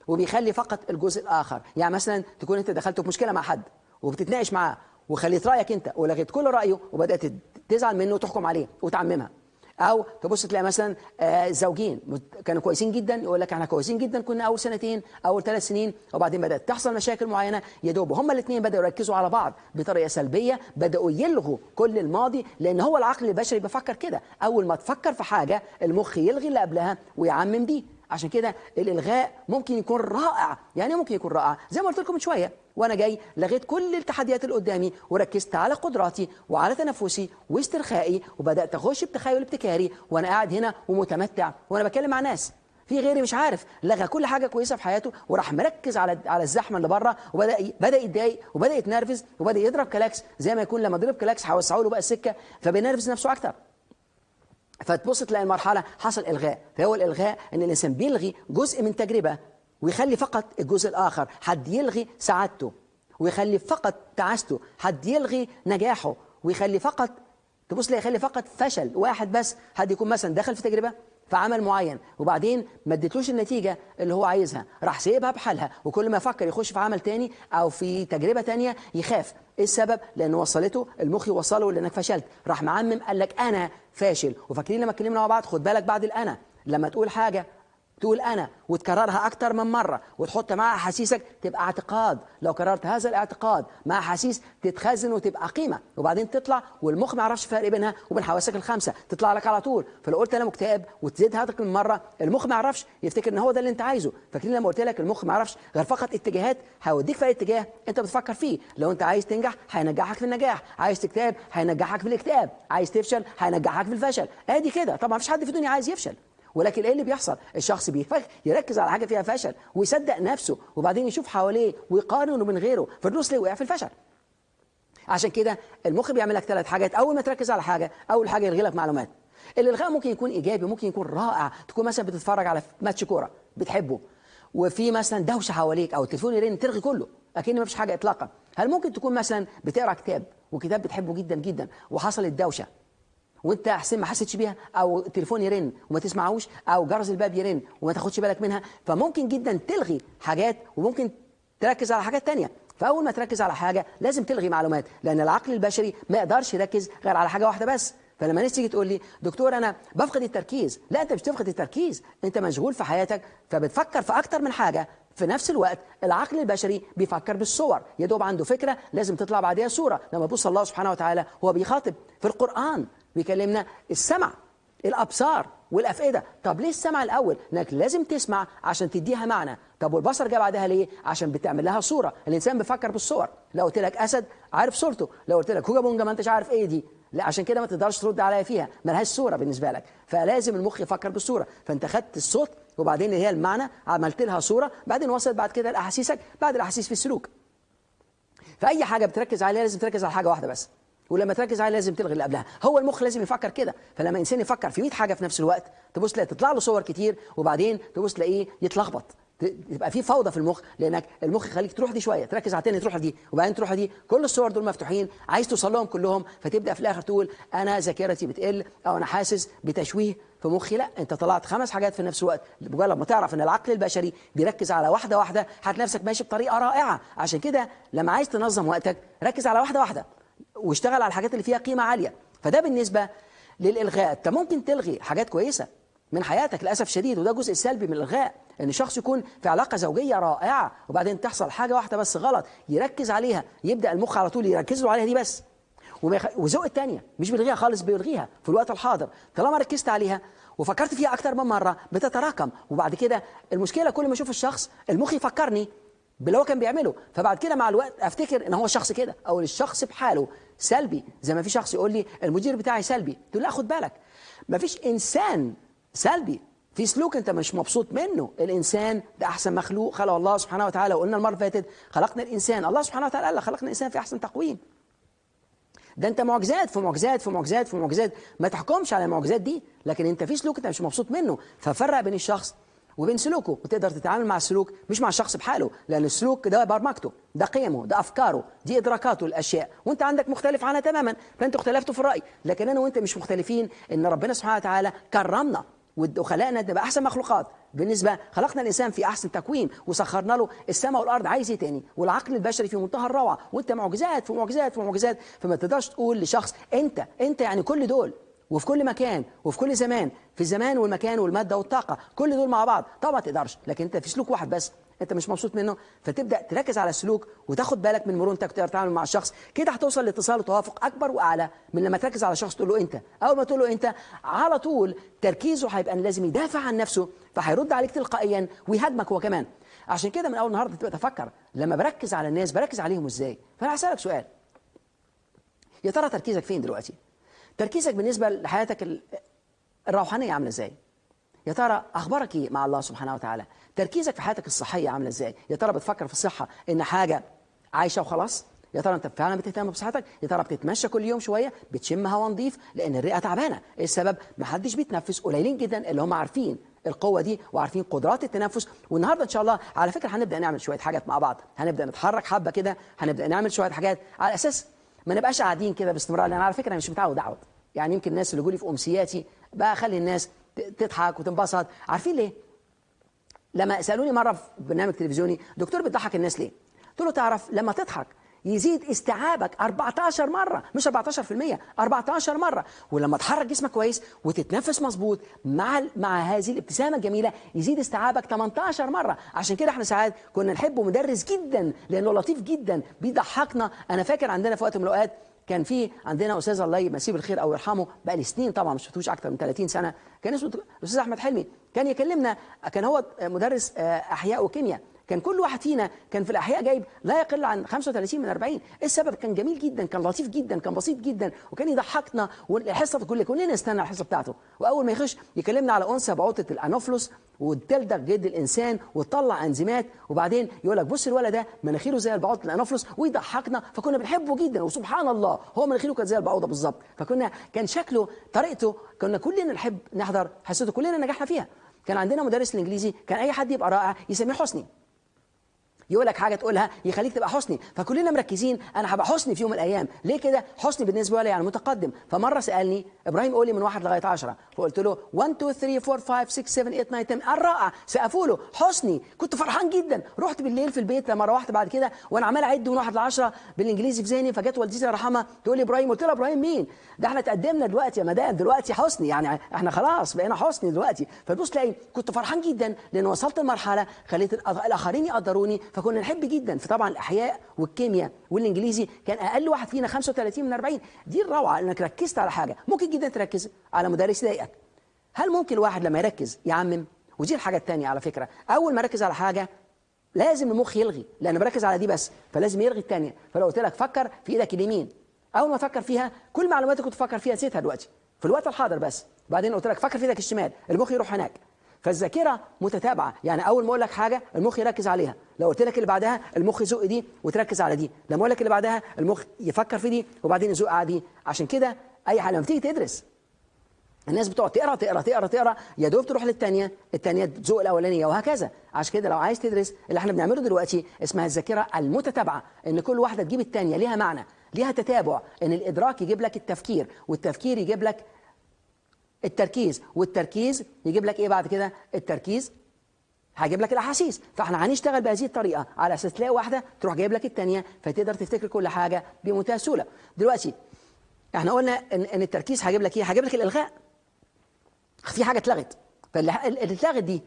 وبيخلي فقط الجزء الآخر. يعني مثلا تكون أنت دخلت في مشكلة مع حد وبتتناقش معاه وخليت رأيك أنت ولغيت كل رأيه وبدأت تزعل منه وتحكم عليه وتعممها. أو تبص تلاقي مثلا آه زوجين كانوا كويسين جدا يقول لك إحنا كويسين جدا كنا أول سنتين أول ثلاث سنين وبعدين بدأت تحصل مشاكل معينة يا دوب هما الاثنين بدأوا يركزوا على بعض بطريقة سلبية بدأوا يلغوا كل الماضي لأن هو العقل البشري بيفكر كده. أول ما تفكر في حاجة المخ يلغي اللي قبلها ويعمم دي. عشان كده الإلغاء ممكن يكون رائع. يعني ممكن يكون رائع. زي ما قلت لكم من شوية وأنا جاي لغيت كل التحديات اللي قدامي وركزت على قدراتي وعلى تنفسي واسترخائي وبدأت أخش بتخيل ابتكاري وأنا قاعد هنا ومتمتع وأنا بتكلم مع ناس. في غيري مش عارف لغى كل حاجة كويسة في حياته وراح مركز على على الزحمة اللي بره وبدأ بدأ يتضايق وبدأ يتنرفز وبدأ يضرب كلاكس. زي ما يكون لما ضرب كلاكس هيوسعوا له بقى السكة فبينرفز نفسه أكتر. فتبص تلاقي المرحلة حصل إلغاء. فهو الإلغاء أن الإنسان بيلغي جزء من تجربة ويخلي فقط الجزء الآخر حد يلغي سعادته ويخلي فقط تعاسته حد يلغي نجاحه ويخلي فقط تبص تلاقي يخلي فقط فشل. واحد بس حد يكون مثلا دخل في تجربة؟ في عمل معين وبعدين ما اديتلوش النتيجة اللي هو عايزها. راح سايبها بحالها وكل ما يفكر يخش في عمل تاني أو في تجربة تانية يخاف. إيه السبب؟ لأن وصلته المخ وصله لأنك فشلت. راح معمم قال لك أنا فاشل. وفاكرين لما اتكلمنا مع بعض؟ خد بالك بعد الأنا. لما تقول حاجة تقول أنا وتكررها أكتر من مرة وتحط معها احاسيسك تبقى اعتقاد. لو كررت هذا الاعتقاد مع احاسيس تتخزن وتبقى قيمة. وبعدين تطلع والمخ ما يعرفش الفرق بينها وبين حواسك الخمسة. تطلع لك على طول. فلو قلت أنا مكتئب وتزيد هذا من مرة المخ ما يعرفش يفتكر إن هو ده اللي أنت عايزه. فاكرين لما قلت لك المخ ما يعرفش غير فقط اتجاهات هيوديك في اتجاه أنت بتفكر فيه. لو أنت عايز تنجح هينجحك في النجاح. عايز تكتئب هينجحك في الاكتئاب. عايز تفشل هينجحك في الفشل. أدي كده. طبعا مفيش حد في الدنيا عايز يفشل. ولكن إيه اللي بيحصل؟ الشخص بيفخ يركز على حاجة فيها فشل ويصدق نفسه وبعدين يشوف حواليه ويقارنه من غيره فالنص وقع في الفشل؟ عشان كده المخ بيعمل لك ثلاث حاجات. أول ما تركز على حاجة أول حاجة يلغي لك معلومات. الإلغاء ممكن يكون إيجابي ممكن يكون رائع. تكون مثلا بتتفرج على ماتش كورة بتحبه. وفي مثلا دوشة حواليك أو التليفون يرن تلغي كله أكن ما فيش حاجة اطلاقا. هل ممكن تكون مثلا بتقرأ كتاب وكتاب بتحبه جدا جدا وحصلت دوشة؟ وانت احسن ما حسيتش بيها أو التليفون يرن وما تسمعوش أو جرس الباب يرن وما تاخدش بالك منها. فممكن جدا تلغي حاجات وممكن تركز على حاجات تانية. فأول ما تركز على حاجة لازم تلغي معلومات لأن العقل البشري ما يقدرش يركز غير على حاجة واحدة بس. فلما الناس تيجي تقول لي دكتور أنا بفقد التركيز. لا أنت مش بتفقد التركيز. أنت مشغول في حياتك فبتفكر في أكتر من حاجة. في نفس الوقت العقل البشري بيفكر بالصور. يا دوب عنده فكرة لازم تطلع بعدها صورة. لما تبص الله سبحانه وتعالى هو بيخاطب في القرآن. بيكلمنا السمع الأبصار والأفئدة. طب ليه السمع الأول؟ إنك لازم تسمع عشان تديها معنى. طب والبصر جه بعدها ليه؟ عشان بتعمل لها صورة. الإنسان بيفكر بالصور. لو قلت لك أسد عارف صورته. لو قلت لك هوجا ما أنتش عارف إيه دي. لا عشان كده ما تقدرش ترد عليا فيها. ملهاش صورة بالنسبة لك. فلازم المخ يفكر بالصورة. فأنت خدت الصوت وبعدين هي المعنى عملت لها صورة. بعدين وصلت بعد كده لأحاسيسك بعد الأحاسيس في السلوك. فأي حاجة بتركز عليها لازم تركز على حاجة واحدة بس. ولما تركز عليها لازم تلغي اللي قبلها. هو المخ لازم يفكر كده. فلما إنسان يفكر في 100 حاجة في نفس الوقت تبص تلاقي تطلع له صور كتير وبعدين تبص تلاقيه يتلخبط. يبقى في فوضى في المخ لأنك المخ يخليك تروح دي شوية. تركز على تاني تروح دي وبعدين تروح دي. كل الصور دول مفتوحين. عايز توصل لهم كلهم فتبدأ في الآخر تقول أنا ذاكرتي بتقل أو أنا حاسس بتشويه في مخي. لا أنت طلعت خمس حاجات في نفس الوقت. مجرد ما تعرف إن العقل البشري بيركز على واحدة واحدة هتلاقي نفسك ماشي بطريقة رائعة. عشان كده لما عايز تنظم وقتك ركز على واحدة واحدة. واشتغل على الحاجات اللي فيها قيمة عالية. فده بالنسبة للإلغاء. أنت ممكن تلغي حاجات كويسة من حياتك للأسف شديد وده جزء سلبي من الإلغاء. إن شخص يكون في علاقة زوجية رائعة وبعدين تحصل حاجة واحدة بس غلط يركز عليها يبدأ المخ على طول يركز له عليها دي بس. ويخ... وذوق الثانية مش بيلغيها خالص بيلغيها في الوقت الحاضر. طالما ركزت عليها وفكرت فيها أكتر من مرة بتتراكم. وبعد كده المشكلة كل ما أشوف الشخص المخ يفكرني باللي هو كان بيعمله. فبعد كده مع الوقت افتكر ان هو شخص كده. أو الشخص بحاله سلبي. زي ما في شخص يقول لي المدير بتاعي سلبي. تقول لا خد بالك. ما فيش إنسان سلبي. في سلوك انت مش مبسوط منه. الإنسان ده أحسن مخلوق. خلق الله سبحانه وتعالى. وقلنا المرة اللي فاتت خلقنا الإنسان. الله سبحانه وتعالى قال خلقنا الإنسان في أحسن تقويم. ده انت معجزات في معجزات في معجزات في معجزات. ما تحكمش على المعجزات دي. لكن انت في سلوك انت مش مبسوط منه. ففرق بين الشخص وبين سلوكه وتقدر تتعامل مع السلوك مش مع الشخص بحاله لأن السلوك ده برمجته ده قيمه ده أفكاره دي إدراكاته الاشياء وأنت عندك مختلف عنها تماما فأنتوا اختلفتوا في الرأي. لكن أنا وأنت مش مختلفين إن ربنا سبحانه وتعالى كرمنا وخلقنا نبقى أحسن مخلوقات. بالنسبة خلقنا الإنسان في أحسن تكوين وسخرنا له السماء والأرض عايز إيه تاني؟ والعقل البشري في منتهى الروعة وأنت معجزات في معجزات في معجزات. فما تقدرش تقول لشخص أنت أنت يعني كل دول. وفي كل مكان وفي كل زمان في الزمان والمكان والمادة والطاقة كل دول مع بعض. طبعا ما تقدرش لكن انت في سلوك واحد بس انت مش مبسوط منه فتبدأ تركز على السلوك وتاخد بالك من مرونتك تقدر تتعامل مع الشخص. كده هتوصل لاتصال وتوافق أكبر وأعلى من لما تركز على شخص تقول له أنت. أول ما تقول له أنت على طول تركيزه هيبقى لازم يدافع عن نفسه فهيرد عليك تلقائيا ويهاجمك هو كمان. عشان كده من أول النهارده تبقى تفكر لما بركز على الناس بركز عليهم إزاي. فأنا هسألك سؤال. يا ترى تركيزك فين دلوقتي؟ تركيزك بالنسبة لحياتك الروحانية عاملة إزاي؟ يا ترى أخبارك إيه مع الله سبحانه وتعالى؟ تركيزك في حياتك الصحية عاملة إزاي؟ يا ترى بتفكر في الصحه إن حاجة عايشة وخلاص؟ يا ترى أنت فعلا بتهتم بصحتك؟ يا ترى بتتمشى كل يوم شوية؟ بتشم هواء نظيف؟ لأن الرئة تعبانة. إيه السبب؟ ما حدش بيتنفس. قليلين جدا اللي هم عارفين القوة دي وعارفين قدرات التنفس. والنهاردة إن شاء الله على فكرة هنبدأ نعمل شوية حاجات مع بعض. هنبدأ نتحرك حبة كده. هنبدأ نعمل شوية حاجات على أساس ما نبقاش قاعدين كده باستمرار لأن على فكرة أنا مش متعود أقعد. يعني يمكن الناس اللي جولي في أمسياتي بقى اخلي الناس تضحك وتنبسط. عارفين ليه؟ لما سألوني مرة في برنامج تلفزيوني دكتور بتضحك الناس ليه؟ قلت له تعرف لما تضحك يزيد استيعابك 14 مرة مش 14% 14 مرة. ولما تحرك جسمك كويس وتتنفس مظبوط مع مع هذه الابتسامة الجميلة يزيد استيعابك 18 مرة. عشان كده إحنا ساعات كنا نحبه مدرس جدا لأنه لطيف جدا بيضحكنا. أنا فاكر عندنا في وقت من الأوقات كان في عندنا أستاذ الله يمسيه بالخير أو يرحمه بقى لي سنين طبعا ما شفتوش أكتر من 30 سنة. كان اسمه الاستاذ أحمد حلمي. كان يكلمنا كان هو مدرس آه، أحياء وكيمياء. كان كل واحد فينا كان في الأحياء جايب لا يقل عن 35 من 40 السبب؟ كان جميل جدا كان لطيف جدا كان بسيط جدا وكان يضحكنا والحصه كل كلنا نستنى الحصه بتاعته. وأول ما يخش يكلمنا على أنثى بعوضه الأنوفلوس وتلدغ جلد الإنسان وتطلع أنزيمات وبعدين يقول لك بص الولد ده مناخيره زي البعوضه الأنوفلوس ويضحكنا فكنا بنحبه جدا. وسبحان الله هو مناخيره كانت زي البعوضة بالظبط. فكنا كان شكله طريقته كنا كلنا نحب نحضر حصته كلنا نجحنا فيها. كان عندنا مدرس الإنجليزي كان أي حد يبقى رائع يسميه حسني. يقول لك حاجة تقولها يخليك تبقى حسني. فكلنا مركزين أنا هبقى حسني في يوم من الأيام. ليه كده؟ حسني بالنسبة لي يعني متقدم. فمرة سألني إبراهيم قول لي من واحد لغاية 10 فقلت له 1 2 3 4 5 6 7 8 9 10 الرائع سقفوا له حسني كنت فرحان جدا. رحت بالليل في البيت لما روحت بعد كده وأنا عمال أعد من واحد ل 10 بالإنجليزي في ذهني فجت والدتي الله يرحمها تقول لي إبراهيم. قلت لها إبراهيم مين؟ ده إحنا تقدمنا دلوقتي يا مدام دلوقتي حسني. يعني إحنا خلاص بقينا حسني دلوقتي. فتبص تلاقي كنت فرحان جدا لأن وصلت لمرحلة خليت الآخرين يقدروني. فكنا نحب جدا فطبعا الأحياء والكيمياء والإنجليزي كان أقل واحد فينا 35 من 40 دي الروعة إنك ركزت على حاجة. ممكن جدا تركز على مدرس يضايقك. هل ممكن الواحد لما يركز يعمم ودي الحاجة الثانية على فكرة. أول ما ركز على حاجة لازم المخ يلغي لأن بركز على دي بس فلازم يلغي الثانية فلو قلت لك فكر في إيدك اليمين. أول ما تفكر فيها كل معلومات اللي كنت تفكر فيها نسيتها دلوقتي. في الوقت الحاضر بس. بعدين قلت لك فكر في إيدك الشمال. المخ يروح هناك. فالذاكرة متتابعة. يعني أول ما أقول لك حاجة المخ يركز عليها. لو قلت لك اللي بعدها المخ يزق دي وتركز على دي. لما أقول لك اللي بعدها المخ يفكر في دي وبعدين يزق على دي. عشان كده أي حاجة لما تيجي تدرس الناس بتقعد تقرأ تقرأ تقرأ تقرأ يا دوب تروح للثانيه الثانية تزق الأولانية وهكذا. عشان كده لو عايز تدرس اللي إحنا بنعمله دلوقتي اسمها الذاكرة المتتابعة. إن كل واحدة تجيب الثانية ليها معنى ليها تتابع. إن الإدراك يجيب لك التفكير والتفكير يجيب لك التركيز والتركيز يجيب لك إيه بعد كده؟ التركيز هجيب لك الأحاسيس. فإحنا هنشتغل بهذه الطريقة على أساس تلاقي واحدة تروح جايب لك الثانية فتقدر تفتكر كل حاجة بمنتهى السهولة. دلوقتي إحنا قلنا إن, إن التركيز هجيب لك إيه؟ هجيب لك الإلغاء. في حاجة اتلغت. فاللي اللي اتلغت دي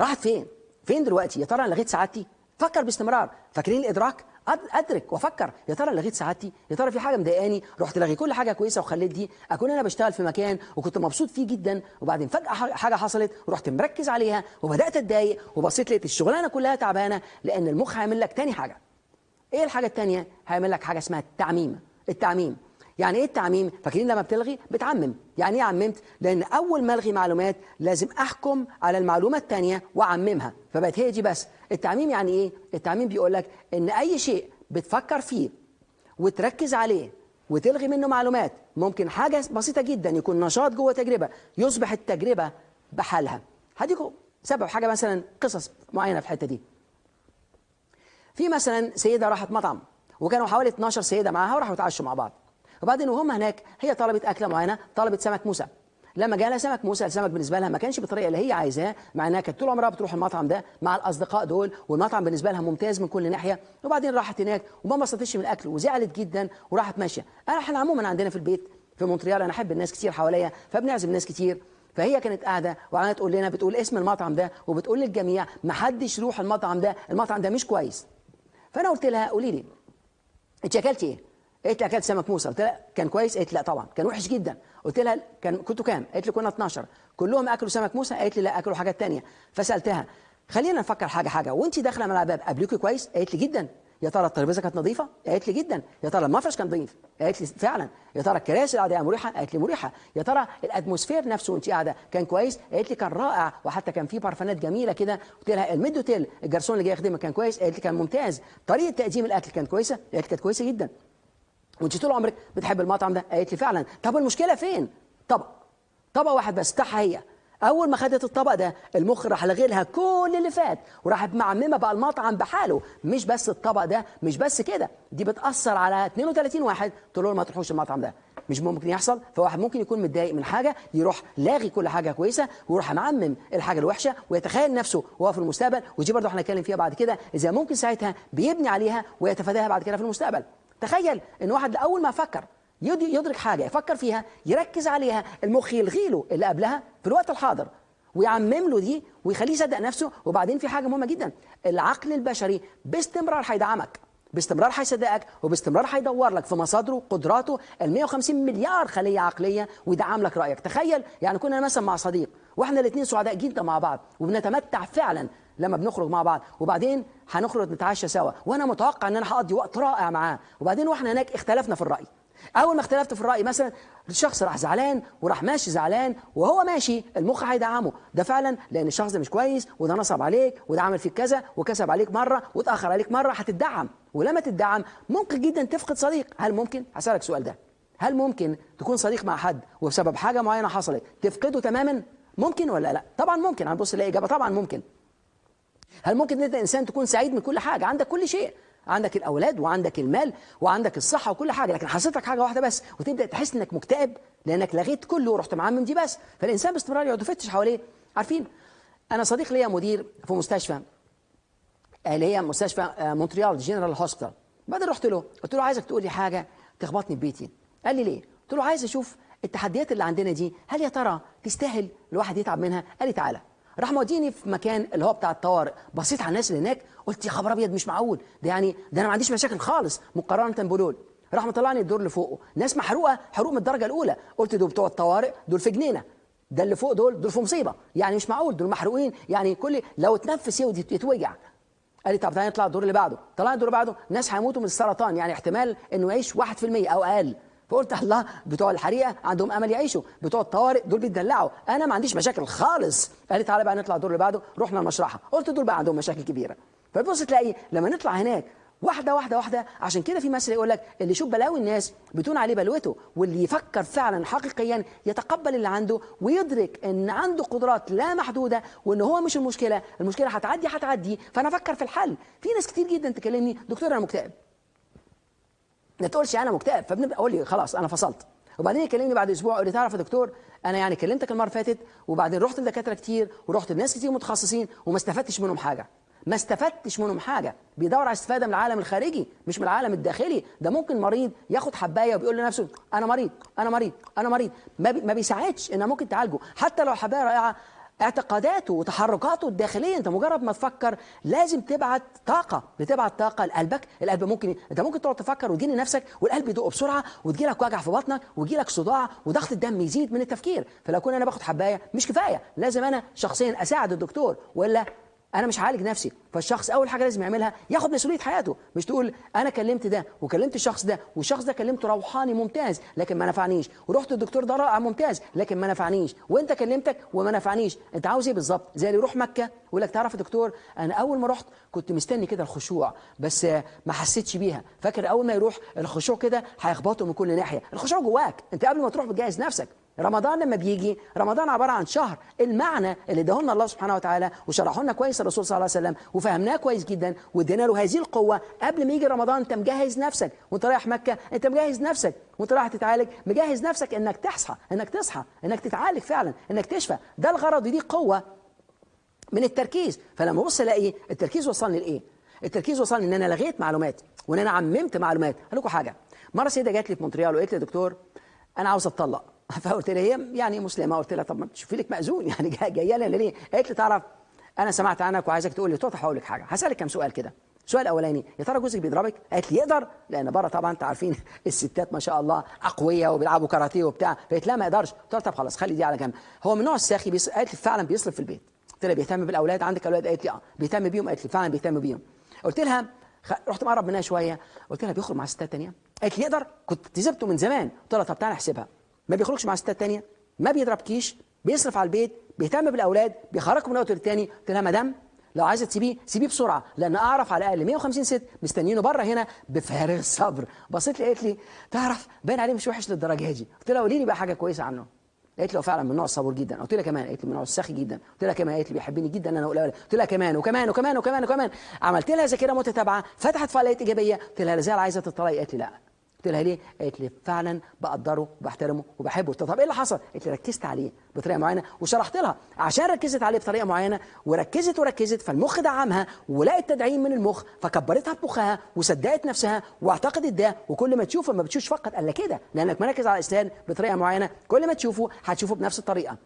راحت فين؟ فين دلوقتي؟ يا ترى أنا لغيت سعادتي؟ فكر باستمرار. فاكرين الإدراك؟ أدرك وأفكر. يا ترى لغيت سعادتي؟ يا ترى في حاجة مضايقاني؟ رحت لغي كل حاجة كويسة وخليت دي. أكون أنا بشتغل في مكان وكنت مبسوط فيه جدا وبعدين فجأة حاجة حصلت ورحت مركز عليها وبدأت أتضايق وبصيت لقيت الشغلانة كلها تعبانة لأن المخ هيعمل لك تاني حاجة. إيه الحاجة الثانية هيعمل لك حاجة اسمها التعميم. التعميم. يعني إيه التعميم؟ فاكرين لما بتلغي بتعمم. يعني إيه عممت؟ لأن أول ما ألغي معلومات لازم أحكم على المعلومة الثانية وأعممها. فبقت هي دي بس. التعميم يعني إيه؟ التعميم بيقول لك إن أي شيء بتفكر فيه وتركز عليه وتلغي منه معلومات ممكن حاجة بسيطة جدا يكون نشاط جوه تجربة يصبح التجربة بحالها. هديكم سبب حاجة مثلا قصص معينة في الحتة دي. في مثلا سيدة راحت مطعم وكانوا حوالي 12 سيدة معاها وراحوا يتعشوا مع بعض. وبعدين وهم هناك هي طلبت أكلة معينة طلبت سمك موسى. لما جالها سمك موسى السمك بالنسبة لها ما كانش بالطريقة اللي هي عايزاها مع إنها كانت طول عمرها بتروح المطعم ده مع الأصدقاء دول والمطعم بالنسبة لها ممتاز من كل ناحية. وبعدين راحت هناك وما انبسطتش من الأكل وزعلت جدا وراحت ماشية. أنا إحنا عموما عندنا في البيت في مونتريال أنا أحب الناس كتير حواليا فبنعزم ناس كتير. فهي كانت قاعدة وقعدت تقول لنا بتقول اسم المطعم ده وبتقول للجميع ما حدش يروح المطعم ده المطعم ده مش كويس. فأنا قلت لها قولي لي انت اكلتي إيه؟ قالت لي اكلت سمك موسى قلت لها كان كويس؟ قالت لا طبعا كان وحش جدا قلت لها كان كنتوا كام؟ قالت لي كنا 12 كلهم أكلوا سمك موسى؟ قالت لي لا أكلوا حاجات تانية فسألتها خلينا نفكر حاجة حاجة وانت داخلة من الباب قابلوكي كويس؟ قالت لي جدا يا ترى الترابيزة كانت نظيفة؟ قالت لي جدا يا ترى المفرش كان نظيف؟ قالت لي فعلا يا ترى الكراسي اللي قاعدة مريحة؟ قالت لي مريحة يا ترى ال atmosphere نفسه وانت قاعدة كان كويس؟ قالت لي كان رائع وحتى كان في بارفانات جميلة كده قلت لها ال maître d'hôtel الجرسون اللي جاي يخدمك كان كويس؟ قالت لي كان ممتاز طريقة تقديم الأكل كانت كويسة؟ قالت لي كانت كويسة جدا وانت طول عمرك بتحب المطعم ده؟ قالت لي فعلا. طب المشكلة فين؟ طبق. طبق واحد بس هي أول ما خدت الطبق ده المخ راح لغي لها كل اللي فات. وراحت معممه بقى المطعم بحاله. مش بس الطبق ده مش بس كده. دي بتأثر على 32 واحد تقول ما تروحوش المطعم ده. مش ممكن يحصل. فواحد ممكن يكون متضايق من حاجة يروح لاغي كل حاجة كويسة ويروح معمم الحاجة الوحشة ويتخيل نفسه وهو في المستقبل. ودي برضه هنتكلم فيها بعد كده. إذا ممكن ساعتها بيبني عليها ويتفاداها بعد كده في المستقبل. تخيل إن واحد اول ما فكر يد- يدرك حاجة يفكر فيها يركز عليها المخ يلغي له اللي قبلها في الوقت الحاضر ويعمم له دي ويخليه يصدق نفسه وبعدين في حاجة مهمة جدا العقل البشري باستمرار هيدعمك باستمرار هيصدقك وباستمرار هيدور لك في مصادره قدراته ال 150 مليار خلية عقلية ويدعم لك رأيك. تخيل يعني كنا مثلا مع صديق وإحنا الاثنين سعداء جدا مع بعض وبنتمتع فعلا لما بنخرج مع بعض. وبعدين هنخرج نتعشى سوا. وأنا متوقع إن أنا هقضي وقت رائع معاه. وبعدين وإحنا هناك اختلفنا في الرأي. أول ما اختلفت في الرأي مثلا الشخص راح زعلان وراح ماشي زعلان وهو ماشي المخ هيدعمه. ده فعلا لأن الشخص ده مش كويس وده نصب عليك وده عمل فيك كذا وكسب عليك مرة واتأخر عليك مرة هتدعم. ولما تدعم ممكن جدا تفقد صديق. هل ممكن؟ هسألك السؤال ده. هل ممكن تكون صديق مع حد وبسبب حاجة معينة حصلت تفقده تماما؟ ممكن ولا لا؟ طبعا ممكن. هنبص نلاقي إجابة. طبعا ممكن. هل ممكن إن أنت إنسان تكون سعيد من كل حاجة؟ عندك كل شيء. عندك الأولاد وعندك المال وعندك الصحة وكل حاجة لكن حصلت لك حاجة واحدة بس وتبدأ تحس إنك مكتئب لأنك لغيت كله ورحت معمم دي بس. فالإنسان باستمرار يقعد يفتش حواليه. عارفين أنا صديق ليا مدير في مستشفى اللي هي مستشفى آه، Montreal General Hospital. بعدين رحت له قلت له عايزك تقول لي حاجة تخبطني في بيتي. قال لي ليه؟ قلت له عايز أشوف التحديات اللي عندنا دي هل يا ترى تستاهل الواحد يتعب منها؟ قال لي تعالى. راح موديني في مكان اللي هو بتاع الطوارئ. بصيت على الناس اللي هناك قلت يا خبر أبيض مش معقول. ده يعني ده أنا ما عنديش مشاكل خالص. مقارنة بدول راح مطلعني الدور اللي فوقه. ناس محروقة حروق من الدرجة الأولى. قلت دول بتوع الطوارئ دول في جنينة. ده اللي فوق دول دول في مصيبة. يعني مش معقول دول محروقين. يعني كل لو يودي يتوجع. قال لي طب تعالى نطلع الدور اللي بعده. طلعنا الدور اللي بعده ناس هيموتوا من السرطان. يعني احتمال إنه يعيش 1% أو أقل. فقلت الله بتوع الحريقة عندهم أمل يعيشوا بتوع الطوارئ دول بيتدلعوا أنا ما عنديش مشاكل خالص. قال تعالى بقى نطلع الدور اللي بعده رحنا المشرحه قلت دول بقى عندهم مشاكل كبيرة. فتبص تلاقي لما نطلع هناك واحدة واحدة واحدة عشان كده في مثل يقول لك اللي يشوف بلاوي الناس بتون عليه بلوته واللي يفكر فعلا حقيقيا يتقبل اللي عنده ويدرك إن عنده قدرات لا محدودة وإن هو مش المشكلة. المشكلة هتعدي هتعدي. فأنا أفكر في الحل. في ناس كتير جدا تكلمني دكتور أنا مكتئب. ما تقولش أنا مكتئب فبنبدا أقول لي خلاص أنا فصلت. وبعدين يكلمني بعد أسبوع يقول لي تعرف يا دكتور أنا يعني كلمتك المرة اللي فاتت وبعدين رحت لدكاترة كتير ورحت لناس كتير متخصصين وما استفدتش منهم حاجة. ما استفدتش منهم حاجة. بيدور على استفادة من العالم الخارجي مش من العالم الداخلي. ده ممكن مريض ياخد حباية وبيقول لنفسه أنا مريض أنا مريض أنا مريض. ما, بي ما بيساعدش إنها ممكن تعالجه. حتى لو الحبايه رائعة اعتقاداته وتحركاته الداخليه انت مجرد ما تفكر لازم تبعت طاقة بتبعت طاقة لقلبك القلب ممكن انت ممكن تقعد تفكر وتجيني نفسك والقلب يدق بسرعة وتجي لك وجع في بطنك ويجي لك صداع وضغط الدم يزيد من التفكير. فلو كنت أنا باخد حباية مش كفاية لازم أنا شخصيا اساعد الدكتور والا أنا مش هعالج نفسي فالشخص اول حاجة لازم يعملها ياخد مسؤولية حياته مش تقول أنا كلمت ده وكلمت الشخص ده والشخص ده كلمته روحاني ممتاز لكن ما نفعنيش ورحت الدكتور ده رائع ممتاز لكن ما نفعنيش وانت كلمتك وما نفعنيش انت عاوز إيه بالظبط؟ زي اللي يروح مكة ويقول لك تعرف يا دكتور أنا اول ما رحت كنت مستني كده الخشوع بس ما حسيتش بيها فاكر اول ما يروح الخشوع كده هيخبطه من كل ناحية الخشوع جواك انت قبل ما تروح بتجهز نفسك. رمضان لما بيجي رمضان عبارة عن شهر. المعنى اللي اداه لنا الله سبحانه وتعالى وشرحه لنا كويس الرسول صلى الله عليه وسلم وفهمناه كويس جدا وادينا له هذه القوة. قبل ما يجي رمضان انت مجهز نفسك. وانت رايح مكة انت مجهز نفسك. وانت رايح تتعالج مجهز نفسك انك تصحى انك تصحى انك تتعالج فعلا انك تشفى. ده الغرض ودي قوة من التركيز. فلما ابص الاقي التركيز وصلني لإيه؟ التركيز وصلني إن أنا لغيت معلومات وإن أنا عممت معلومات. هقول لكم حاجة. مرة سيدة جات لي في مونتريال وقالت لي يا دكتور أنا عاوز أتطلق. فقلت لها هي يعني مسلمة. قلت لها طب ما تشوفي لك مأذون. يعني جاية لنا ليه؟ قالت لي تعرف أنا سمعت عنك وعايزك تقول لي لها هقول لك حاجة هسألك كم سؤال كده. السؤال الاولاني يا ترى جوزك بيضربك؟ قالت لي يقدر لأن بره طبعا أنتوا عارفين الستات ما شاء الله أقوياء وبيلعبوا كاراتيه وبتاع. فقالت لا ما يقدرش. قلت لها طب خلاص خلي دي على جنب. هو من نوع الساخي بيص... قالت لي فعلا بيصرف في البيت. قلت لها بيهتم بالأولاد؟ عندك أولاد؟ قالت لي آه بيهتم بيهم. قالت لي فعلا بيهتم بيهم. قلت لها خ... رحت مقرب منها شوية. قلت لها بيخرج مع ستات تانية؟ قالت لي يقدر كنت سبته من زمان. قلت لها طب تعالى احسبها. ما بيخرجش مع ستات تانية ما بيضربكيش بيصرف على البيت بيهتم بالأولاد بيخرجكم من وقت للتاني قلت لها مدام لو عايزة تسيبيه سيبيه بسرعة لأن أعرف على الأقل 150 ست مستنيينه بره هنا بفارغ الصبر. بصيت لي قالت لي تعرف باين عليه مش وحش للدرجة دي. قلت لها قولي لي بقى حاجة كويسة عنه. قالت لي هو فعلا من نوع الصبور جدا. قلت لها كمان قالت لي من نوع السخي جدا. قلت لها كمان قالت لي بيحبني جدا أنا أقول قلت لها كمان وكمان وكمان وكمان وكمان. عملت لها ذاكرة متتابعة فتحت فعاليات إيجابية. قلت لها لا زال عايزة تطلعي. قالت لي لا. لها ليه؟ قالت لي فعلا بقدره وبحترمه وبحبه. طب إيه اللي حصل؟ قالت لي ركزت عليه بطريقة معينة وشرحت لها. عشان ركزت عليه بطريقة معينة وركزت وركزت فالمخ دعمها ولقت تدعيم من المخ فكبرتها في مخها وصدقت نفسها واعتقدت ده. وكل ما تشوفه ما بتشوفش فقط الا كده لأنك مركز على الاسنان بطريقة معينة. كل ما تشوفه هتشوفه بنفس الطريقة.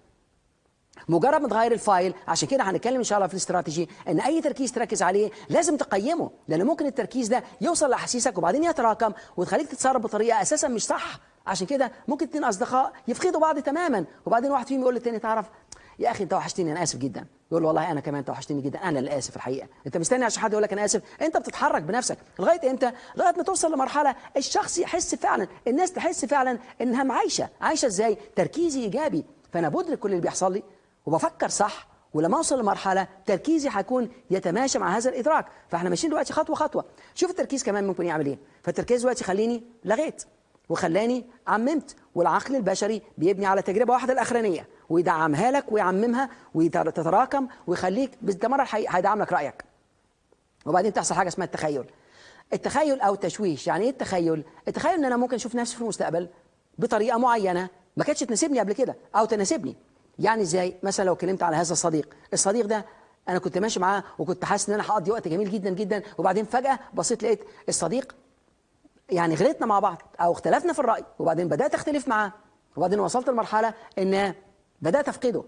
مجرد ما تغير الفايل عشان كده هنتكلم إن شاء الله في الاستراتيجي إن أي تركيز تركز عليه لازم تقيمه لأن ممكن التركيز ده يوصل لأحاسيسك وبعدين يتراكم وتخليك تتصرف بطريقة أساسا مش صح. عشان كده ممكن اتنين أصدقاء يفقدوا بعض تماما وبعدين واحد فيهم يقول للتاني تعرف يا أخي أنت وحشتني أنا آسف جدا. يقول والله أنا كمان أنت وحشتني جدا أنا اللي آسف الحقيقة. أنت مستني عشان حد يقول لك أنا آسف؟ أنت بتتحرك بنفسك لغاية إمتى؟ لغاية ما توصل لمرحلة الشخص يحس فعلا الناس تحس فعلا إنها عايشه عايشة إزاي؟ تركيزي إيجابي. فأنا بدرك كل اللي بيحصل لي وبفكر صح ولما أوصل لمرحلة تركيزي هيكون يتماشى مع هذا الإدراك. فإحنا ماشيين دلوقتي خطوة خطوة. شوف التركيز كمان ممكن يعمل إيه. فالتركيز دلوقتي خليني لغيت وخلاني عممت والعقل البشري بيبني على تجربة واحدة الأخرانية ويدعمها لك ويعممها وتتراكم ويخليك بالتمرة هيدعم لك رأيك. وبعدين تحصل حاجة اسمها التخيل. التخيل أو التشويش. يعني إيه التخيل؟ التخيل إن أنا ممكن أشوف نفسي في المستقبل بطريقة معينة ما كانتش تناسبني قبل كده أو تناسبني. يعني إزاي مثلا لو اتكلمت على هذا الصديق الصديق ده أنا كنت ماشي معاه وكنت حاسس إن أنا هقضي وقت جميل جدا جدا وبعدين فجأة بصيت لقيت الصديق يعني غلطنا مع بعض أو اختلفنا في الرأي وبعدين بدأت أختلف معاه وبعدين وصلت لمرحلة إن بدات افقده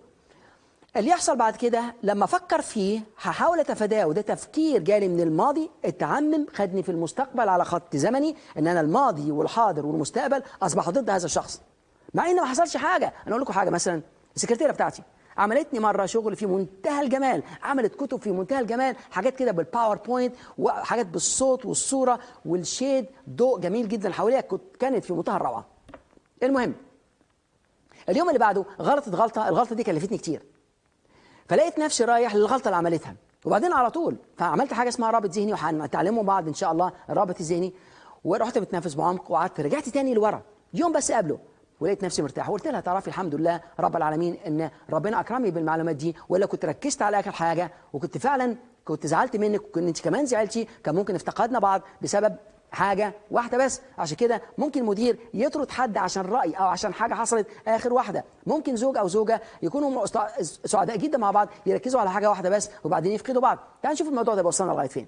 اللي يحصل بعد كده لما أفكر فيه هحاول أتفاداه وده تفكير جالي من الماضي اتعمم خدني في المستقبل على خط زمني إن أنا الماضي والحاضر والمستقبل اصبحوا ضد هذا الشخص. مع ان ما حصلش حاجة أنا أقول لكم حاجة مثلا السكرتيرة بتاعتي. عملتني مرة شغل في منتهى الجمال. عملت كتب في منتهى الجمال حاجات كده بالباوربوينت وحاجات بالصوت والصورة والشيد ضوء جميل جدا حواليها كانت في منتهى الروعة. المهم اليوم اللي بعده غلطت غلطة الغلطة دي كلفتني كتير. فلقيت نفسي رايح للغلطة اللي عملتها. وبعدين على طول فعملت حاجة اسمها رابط ذهني وهنتعلمه بعض إن شاء الله الرابط الذهني. ورحت بتنفس بعمق وقعدت رجعت تاني لورا. يوم بس قبله ولقيت نفسي مرتاح. وقلت لها تعرفي الحمد لله رب العالمين إن ربنا أكرمني بالمعلومات دي ولا كنت ركزت على آخر حاجة وكنت فعلا كنت زعلت منك وكنت أنت كمان زعلتي كان ممكن افتقدنا بعض بسبب حاجة واحدة بس. عشان كده ممكن مدير يطرد حد عشان رأي أو عشان حاجة حصلت آخر واحدة. ممكن زوج أو زوجة يكونوا سعداء جدا مع بعض يركزوا على حاجة واحدة بس وبعدين يفقدوا بعض. تعال نشوف الموضوع ده بيوصلنا لغاية فين.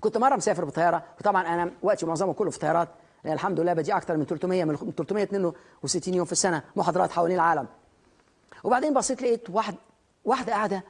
كنت مرة مسافر بالطيارة وطبعا أنا وقتي معظمه كله في طيارات يعني الحمد لله بدي أكثر من 300 من 362 يوم في السنة محاضرات حوالين العالم. وبعدين بصيت لقيت واحد واحدة قاعدة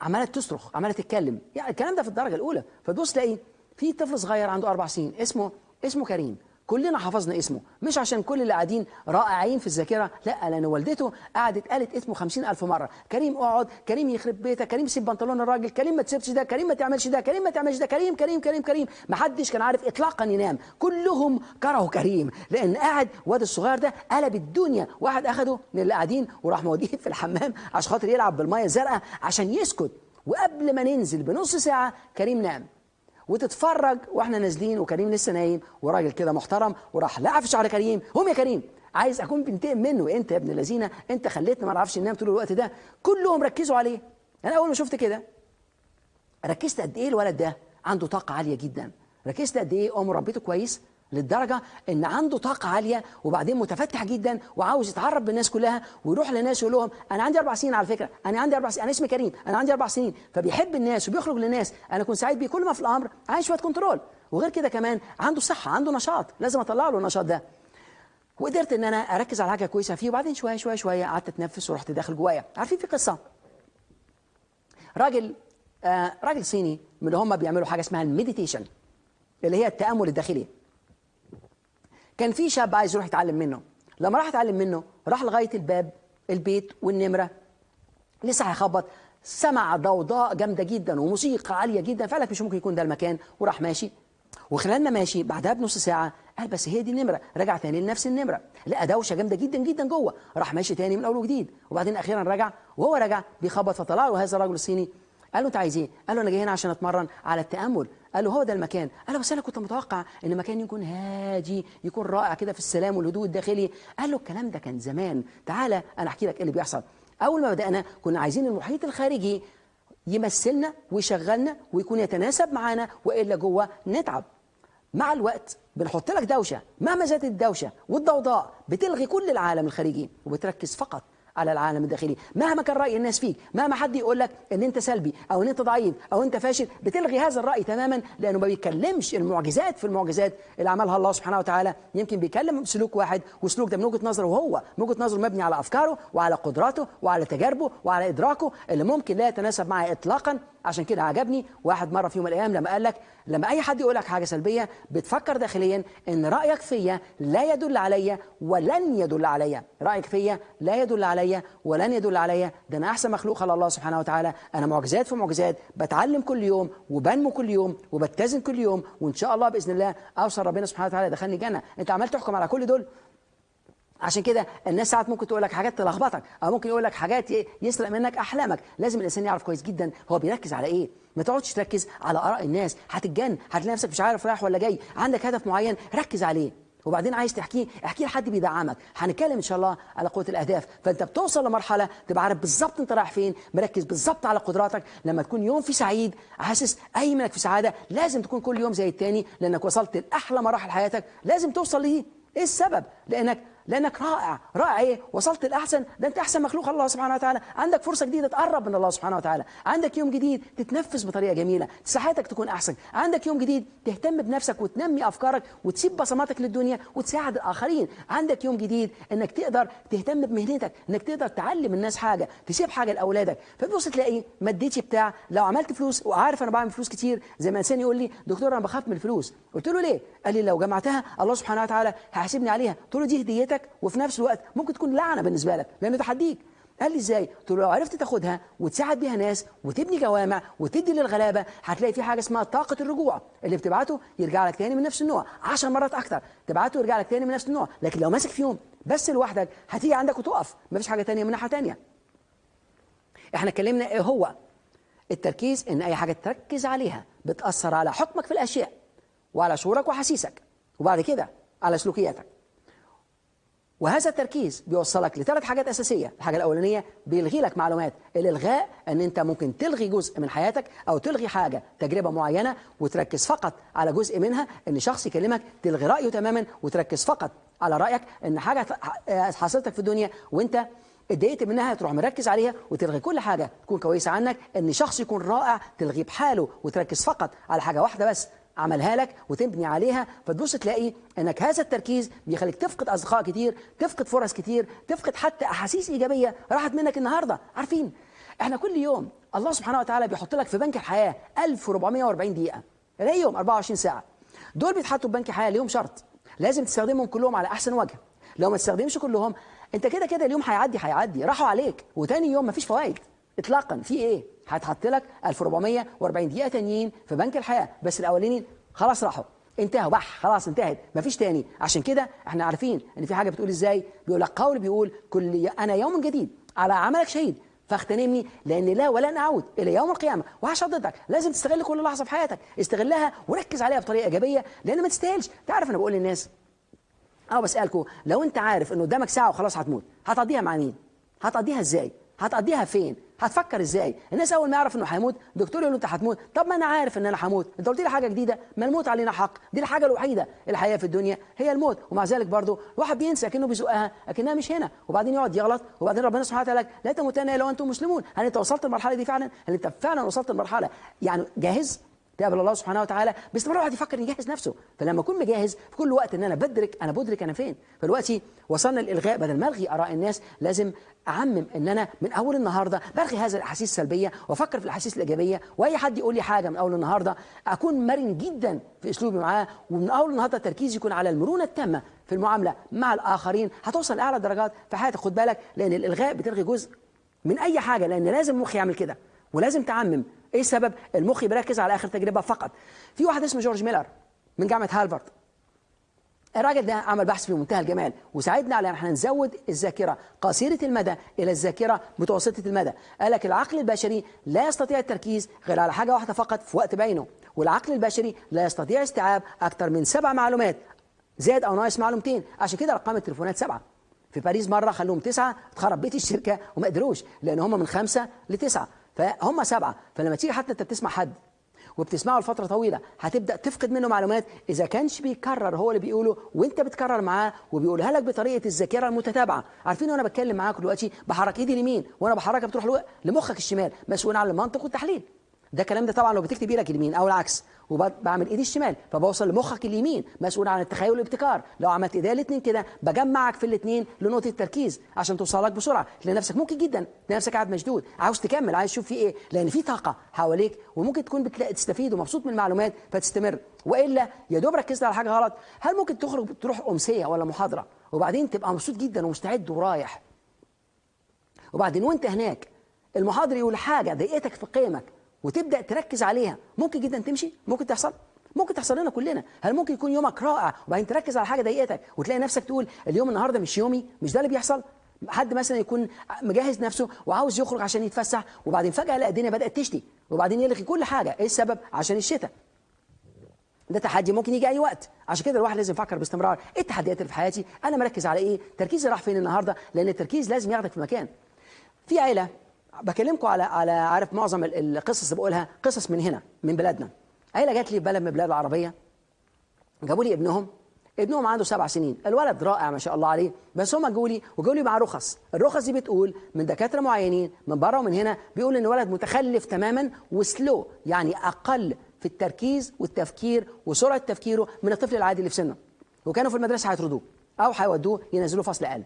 عمالة تصرخ عمالة تتكلم. يعني الكلام ده في الدرجة الأولى. فتبص تلاقي في طفل صغير عنده أربع سنين اسمه اسمه كريم. كلنا حفظنا اسمه مش عشان كل اللي قاعدين رائعين في الذاكرة لا لأن والدته قعدت قالت اسمه خمسين ألف مرة. كريم اقعد كريم يخرب بيتك كريم سيب بنطلون الراجل كريم ما تسيبش ده كريم ما تعملش ده كريم ما تعملش ده كريم كريم كريم كريم. ما حدش كان عارف اطلاقا ينام. كلهم كرهوا كريم لأن قاعد واد الصغير ده قلب الدنيا. واحد أخده من اللي قاعدين وراح موديه في الحمام عشان خاطر يلعب بالمية الزرقاء عشان يسكت. وقبل ما ننزل بنص ساعة كريم نام. وتتفرج وإحنا نازلين وكريم لسه نايم وراجل كده محترم وراح لعب في شعر كريم. قوم يا كريم عايز اكون بنتقم منه. انت يا ابن الذين انت خليتني ما أعرفش انام طول الوقت ده. كلهم ركزوا عليه. أنا اول ما شفت كده ركزت قد إيه الولد ده عنده طاقة عالية جدا. ركزت قد إيه؟ ام ربيته كويس. للدرجة إن عنده طاقة عالية وبعدين متفتح جدا وعاوز يتعرف بالناس كلها ويروح للناس يقول لهم أنا عندي أربع سنين على فكرة أنا عندي أربع سنين أنا اسمي كريم أنا عندي أربع سنين. فبيحب الناس وبيخرج للناس أنا كنت سعيد بيه كل ما في الأمر عايز شوية control. وغير كده كمان عنده صحة عنده نشاط لازم أطلع له النشاط ده. وقدرت إن أنا أركز على حاجة كويسة فيه وبعدين شوية شوية شوية قعدت أتنفس ورحت داخل جوايا. عارفين في قصة؟ راجل آه راجل صيني من اللي هم بيعملوا حاجة اسمها المديتيشن اللي هي التأمل الداخلي. كان في شاب عايز يروح يتعلم منه. لما راح يتعلم منه راح لغاية الباب البيت والنمرة. لسه هيخبط. سمع ضوضاء جامدة جدا وموسيقى عالية جدا. فقال لك مش ممكن يكون ده المكان. وراح ماشي. وخلال ما ماشي بعدها بنص ساعة قال بس هي دي النمرة. رجع تاني لنفس النمرة. لقى دوشة جامدة جدا جدا جوه. راح ماشي تاني من أول وجديد. وبعدين أخيرا رجع. وهو رجع بيخبط فطلع له هذا الرجل الصيني. قال له أنت عايز إيه؟ قال له أنا جاي هنا عشان أتمرن على التأمل. قال له هو ده المكان. قال له بس أنا كنت متوقع إن المكان يكون هادي يكون رائع كده في السلام والهدوء الداخلي. قال له الكلام ده كان زمان. تعالى أنا أحكي لك إيه اللي بيحصل. أول ما بدأنا كنا عايزين المحيط الخارجي يمثلنا ويشغلنا ويكون يتناسب معانا وإلا جوه نتعب. مع الوقت بنحط لك دوشة. مهما زادت الدوشة والضوضاء بتلغي كل العالم الخارجي وبتركز فقط. على العالم الداخلي. مهما كان رأي الناس فيك مهما حد يقول لك إن أنت سلبي أو إن أنت ضعيف أو أنت فاشل بتلغي هذا الرأي تماما لأنه ما بيتكلمش المعجزات في المعجزات اللي عملها الله سبحانه وتعالى. يمكن بيتكلم بسلوك واحد وسلوك ده من وجهة نظره وهو من وجهة نظره مبني على أفكاره وعلى قدراته وعلى تجاربه وعلى إدراكه اللي ممكن لا يتناسب معي اطلاقا. عشان كده عجبني. واحد مرة في يوم من الأيام لما قال لك لما أي حد يقول لك حاجة سلبية بتفكر داخليا إن رأيك فيا لا يدل عليا ولن يدل عليا. رأيك فيا لا يدل عليا ولن يدل عليا. ده أنا أحسن مخلوق خلق الله سبحانه وتعالى. أنا معجزات في معجزات بتعلم كل يوم وبنمو كل يوم وبتزن كل يوم وإن شاء الله بإذن الله أوصل ربنا سبحانه وتعالى يدخلني جنه أنت عمال تحكم على كل دول؟ عشان كده الناس ساعات ممكن تقول لك حاجات تلخبطك أو ممكن يقول لك حاجات يسرق منك أحلامك. لازم الإنسان يعرف كويس جدا هو بيركز على إيه. ما تقعدش تركز على آراء الناس. هتتجن هتلاقي نفسك مش عارف رايح ولا جاي. عندك هدف معين ركز عليه. وبعدين عايز تحكيه احكيه لحد بيدعمك. هنتكلم إن شاء الله على قوة الأهداف. فأنت بتوصل لمرحلة تبقى عارف بالظبط أنت رايح فين مركز بالظبط على قدراتك. لما تكون يوم في سعيد حاسس أي منك في سعادة لازم تكون كل يوم زي التاني. لأنك وصلت لأحلى مراحل حياتك لازم توصل ليه؟ إيه السبب؟ لانك لأنك رائع. رائع إيه؟ وصلت الأحسن. ده أنت أحسن مخلوق الله سبحانه وتعالى. عندك فرصة جديدة تقرب من الله سبحانه وتعالى. عندك يوم جديد تتنفس بطريقة جميلة. صحتك تكون أحسن. عندك يوم جديد تهتم بنفسك وتنمي أفكارك وتسيب بصماتك للدنيا وتساعد الآخرين. عندك يوم جديد إنك تقدر تهتم بمهنتك إنك تقدر تعلم الناس حاجة تسيب حاجة لأولادك. فتبص تلاقي ما اديتش بتاع لو عملت فلوس وعارف أنا بعمل فلوس كتير زي ما إنسان يقول لي دكتور أنا بخاف من الفلوس. قلت له ليه؟ قال لي لو جمعتها الله سبحانه وتعالى هيحاسبني عليها. قلت له دي هديتك وفي نفس الوقت ممكن تكون لعنة بالنسبة لك لأنه تحديك. قال لي إزاي؟ قلت له لو عرفت تاخدها وتساعد بيها ناس وتبني جوامع وتدي للغلابة هتلاقي في حاجة اسمها طاقة الرجوع. اللي بتبعته يرجع لك تاني من نفس النوع 10 مرات أكتر. تبعته يرجع لك تاني من نفس النوع. لكن لو ماسك فيهم بس لوحدك هتيجي عندك وتقف. مفيش حاجة تانية من ناحية تانية. إحنا اتكلمنا إيه هو؟ التركيز إن أي حاجة تركز عليها بتأثر على حكمك في الأشياء وعلى شعورك وحسيسك. وبعد كده على سلوكياتك. وهذا التركيز بيوصلك لثلاث حاجات أساسية. الحاجة الأولانية بيلغي لك معلومات. الإلغاء إن أنت ممكن تلغي جزء من حياتك أو تلغي حاجة تجربة معينة وتركز فقط على جزء منها إن شخص يكلمك تلغي رأيه تماما وتركز فقط على رأيك إن حاجة حصلتك في الدنيا وأنت اتضايقت منها تروح مركز عليها وتلغي كل حاجة تكون كويسة عنك إن شخص يكون رائع تلغيه بحاله وتركز فقط على حاجة واحدة بس. عملها لك وتبني عليها فتبص تلاقي إنك هذا التركيز بيخليك تفقد أصدقاء كتير تفقد فرص كتير تفقد حتى أحاسيس إيجابية راحت منك النهارده. عارفين؟ إحنا كل يوم الله سبحانه وتعالى بيحط لك في بنك الحياة 1440 دقيقة. لا يوم 24 ساعة. دول بيتحطوا في بنك الحياة ليهم شرط. لازم تستخدمهم كلهم على أحسن وجه. لو ما تستخدمش كلهم أنت كده كده اليوم هيعدي هيعدي. راحوا عليك. وتاني يوم مفيش فوائد. اطلاقا في إيه؟ هتحط لك 1440 دقيقة تانيين في بنك الحياة. بس الاولانيين خلاص راحوا. انتهوا بح خلاص انتهت. مفيش تاني. عشان كده إحنا عارفين إن في حاجة بتقول إزاي؟ بيقول لك قول بيقول كل أنا يوم جديد. على عملك شهيد. فاغتنمني لأن لا ولن اعود إلى يوم القيامة. وهشددك. لازم تستغل كل لحظة في حياتك. استغلها وركز عليها بطريقة إيجابية لأن ما تستاهلش. تعرف أنا بقول للناس؟ أه بسالكم لو أنت عارف إن قدامك ساعة وخلاص هتموت هتقضيها مع مين؟ هتقضيها إزاي؟ هتقضيها فين؟ هتفكر إزاي؟ الناس أول ما يعرف إنه هيموت دكتور يقول له أنت هتموت. طب ما أنا عارف إن أنا هموت. أنت قلت لي حاجة جديدة؟ ما الموت علينا حق. دي الحاجة الوحيدة. الحياة في الدنيا هي الموت. ومع ذلك برضه الواحد بينسى كانه بيزقها لكنها مش هنا. وبعدين يقعد يغلط. وبعدين ربنا سبحانه وتعالى لا تموتن إلا وأنتم مسلمون. هل أنت وصلت المرحله دي فعلا؟ هل أنت فعلا وصلت المرحله يعني جاهز؟ تقابل الله سبحانه وتعالى باستمرار الواحد يفكر يجهز نفسه فلما أكون مجهز في كل وقت إن أنا بدرك أنا بدرك أنا فين؟ فدلوقتي وصلنا للالغاء بدل ما ألغي آراء الناس لازم أعمم إن أنا من أول النهارده بلغي هذه الأحاسيس السلبية وأفكر في الأحاسيس الإيجابية وأي حد يقول لي حاجة من أول النهارده أكون مرن جدا في أسلوبي معاه ومن أول النهارده تركيزي يكون على المرونة التامة في المعاملة مع الآخرين هتوصل لأعلى درجات في حياتك خد بالك لأن الإلغاء بتلغي جزء من أي حاجة لأن لازم المخ يعمل كده ولازم تعمم إيه السبب المخ بيركز على آخر تجربة فقط. في واحد اسمه جورج ميلر من جامعة هارفارد. الراجل ده عمل بحث في منتهى الجمال وساعدنا على إن إحنا نزود الذاكرة قصيرة المدى إلى الذاكرة متوسطة المدى. قال لك العقل البشري لا يستطيع التركيز غير على حاجة واحدة فقط في وقت بعينه والعقل البشري لا يستطيع استيعاب أكثر من سبع معلومات. زاد أو ناقص معلومتين. عشان كده أرقام التليفونات سبعة. في باريس مرة خلوهم تسعة اتخرب بيت الشركة وما قدروش لأن هم من خمسة لتسعة. فهم سبعة فلما تيجي حتى أنت بتسمع حد وبتسمعه لفترة طويلة هتبدأ تفقد منه معلومات إذا كانش بيكرر هو اللي بيقوله وأنت بتكرر معاه وبيقولها لك بطريقة الذاكرة المتتابعة. عارفين وأنا بتكلم معاكم دلوقتي بحرك إيدي اليمين وأنا بحركها بتروح لمخك الشمال مسؤول عن المنطق والتحليل. ده الكلام ده طبعا لو بتكتب إيدك اليمين أو العكس وبعمل إيدي الشمال فبوصل لمخك اليمين مسؤول عن التخيل والابتكار. لو عملت إيديا الاثنين كده بجمعك في الاثنين لنقطة التركيز عشان توصلك بسرعة. تلاقي نفسك ممكن جدا نفسك قاعد مشدود عاوز تكمل عايز تشوف في إيه؟ لأن في طاقة حواليك وممكن تكون بتلاقي تستفيد ومبسوط من المعلومات فتستمر. وإلا يا دوب ركزت على حاجة غلط. هل ممكن تخرج تروح أمسية ولا محاضرة؟ وبعدين تبقى مبسوط جدا ومستعد ورايح. وبعدين وانت هناك المحاضر يقول حاجة ضايقتك في قيمك. وتبدأ تركز عليها. ممكن جدا تمشي ممكن تحصل ممكن تحصل لنا كلنا. هل ممكن يكون يومك رائع وبعدين تركز على حاجة ضايقتك وتلاقي نفسك تقول اليوم النهارده مش يومي مش ده اللي بيحصل؟ حد مثلا يكون مجهز نفسه وعاوز يخرج عشان يتفسح وبعدين فجأة يلاقي الدنيا بدأت تشتي وبعدين يلغي كل حاجة. إيه السبب؟ عشان الشتاء. ده تحدي ممكن يجي أي وقت. عشان كده الواحد لازم يفكر باستمرار. إيه التحديات اللي في حياتي؟ أنا مركز على إيه؟ تركيزي راح فين النهارده؟ لأن التركيز لازم ياخدك في مكان. في عيلة بكلمكم على على عارف معظم ال- القصص اللي بقولها قصص من هنا من بلادنا عيله جات لي في بلد من البلاد العربية. جابوا لي ابنهم. ابنهم عنده سبع سنين. الولد رائع ما شاء الله عليه. بس هم جوا لي لي مع رخص. الرخص دي بتقول من دكاترة معينين من بره ومن هنا بيقول إن الولد متخلف تماما وسلو يعني أقل في التركيز والتفكير وسرعة تفكيره من الطفل العادي اللي في سنه. وكانوا في المدرسة هيطردوه أو هيودوه ينزلوه فصل أقل.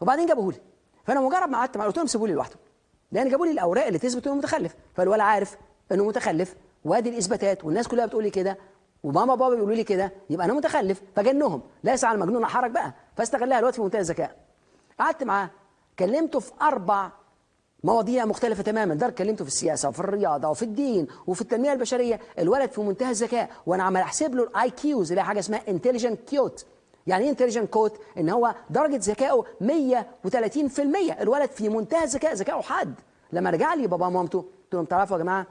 وبعدين جابوه لي. فأنا مجرد ما قعدت قلت لهم سيبوا لي لوحده. لأن جابوا لي الاوراق اللي تثبت انه متخلف. فالولد عارف انه متخلف وادي الاثباتات والناس كلها بتقول لي كده وماما وبابا بيقولوا لي كده يبقى أنا متخلف. فجنهم لا يسعى المجنون حرك بقى. فاستغلها الوقت في منتهى الذكاء. قعدت معاه كلمته في أربع مواضيع مختلفة تماما. ده كلمته في السياسة وفي الرياضة وفي الدين وفي التنمية البشرية. الولد في منتهى الذكاء وأنا عمال احسب له ال IQs اللي هي حاجة اسمها intelligence quotient يعني إيه intelligence quotient إن هو درجة ذكائه 130% الولد في منتهى الذكاء ذكائه حاد. لما رجع لي بابا ومامته قلت لهم تعرفوا يا جماعة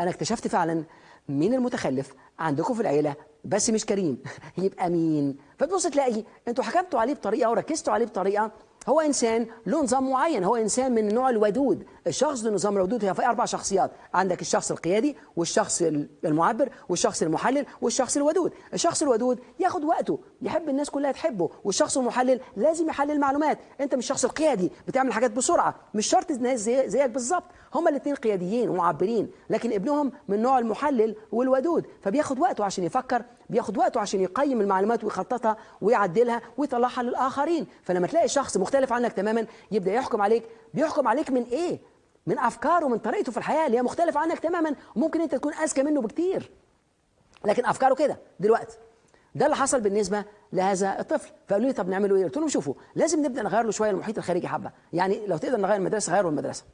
أنا اكتشفت فعلا مين المتخلف عندكم في العيلة بس مش كريم. يبقى مين؟ فتبص تلاقي أنتوا حكمتوا عليه بطريقة وركزتوا عليه بطريقة هو إنسان له نظام معين هو إنسان من النوع الودود. الشخص ذو نظام الودود هي في أربع شخصيات. عندك الشخص القيادي والشخص المعبر والشخص المحلل والشخص الودود. الشخص الودود ياخد وقته يحب الناس كلها تحبه. والشخص المحلل لازم يحلل معلومات. أنت مش الشخص القيادي بتعمل حاجات بسرعة مش شرط الناس زي زيك بالظبط. هما الاثنين قياديين ومعبرين لكن ابنهم من نوع المحلل والودود فبياخد وقته عشان يفكر بياخد وقته عشان يقيم المعلومات ويخططها ويعدلها ويطلعها للآخرين. فلما تلاقي شخص مختلف عنك تماما يبدأ يحكم عليك. بيحكم عليك من إيه؟ من أفكاره ومن طريقته في الحياة اللي هي مختلفة عنك تماما. وممكن أنت تكون أذكى منه بكتير. لكن أفكاره كده دلوقتي. ده اللي حصل بالنسبة لهذا الطفل. فقالوا لي طب نعمله إيه؟ قلت لهم شوفوا لازم نبدأ نغير له شوية المحيط الخارجي حبة. يعني لو تقدر نغير المدرسة غيروا المدرسة.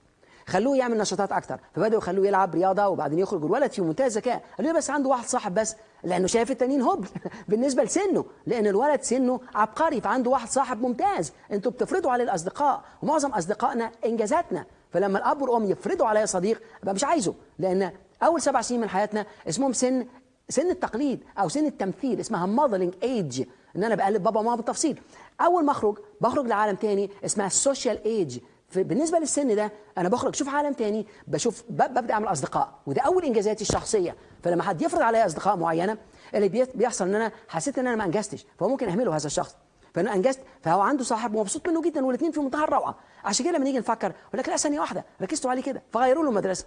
خلوه يعمل نشاطات أكتر. فبدأوا يخلوه يلعب رياضة وبعدين يخرج. الولد في منتهى الذكاء قالوا بس عنده واحد صاحب بس لأنه شايف التانيين هبل بالنسبة لسنه. لأن الولد سنه عبقري. فعنده واحد صاحب ممتاز. أنتوا بتفرضوا على الأصدقاء. ومعظم أصدقائنا إنجازاتنا. فلما الأب والأم يفرضوا عليا صديق ابقى مش عايزه. لأن أول سبع سنين من حياتنا اسمهم سن سن التقليد أو سن التمثيل. اسمها modeling age إن أنا بقلد بابا وماما بالتفصيل. أول ما أخرج بخرج لعالم تاني اسمها ال social age بالنسبة للسن ده أنا بخرج أشوف عالم تاني بشوف ببدأ أعمل أصدقاء وده أول إنجازاتي الشخصية. فلما حد يفرض عليا أصدقاء معينة اللي بيحصل إن أنا حسيت إن أنا ما أنجزتش فهو ممكن أهمله هذا الشخص. فانا أنجزت فهو عنده صاحب مبسوط منه جدا والاثنين في منتهى الروعة. عشان كده لما نيجي نفكر يقول لك لا ثانية واحدة ركزتوا عليه كده. فغيروا له المدرسة.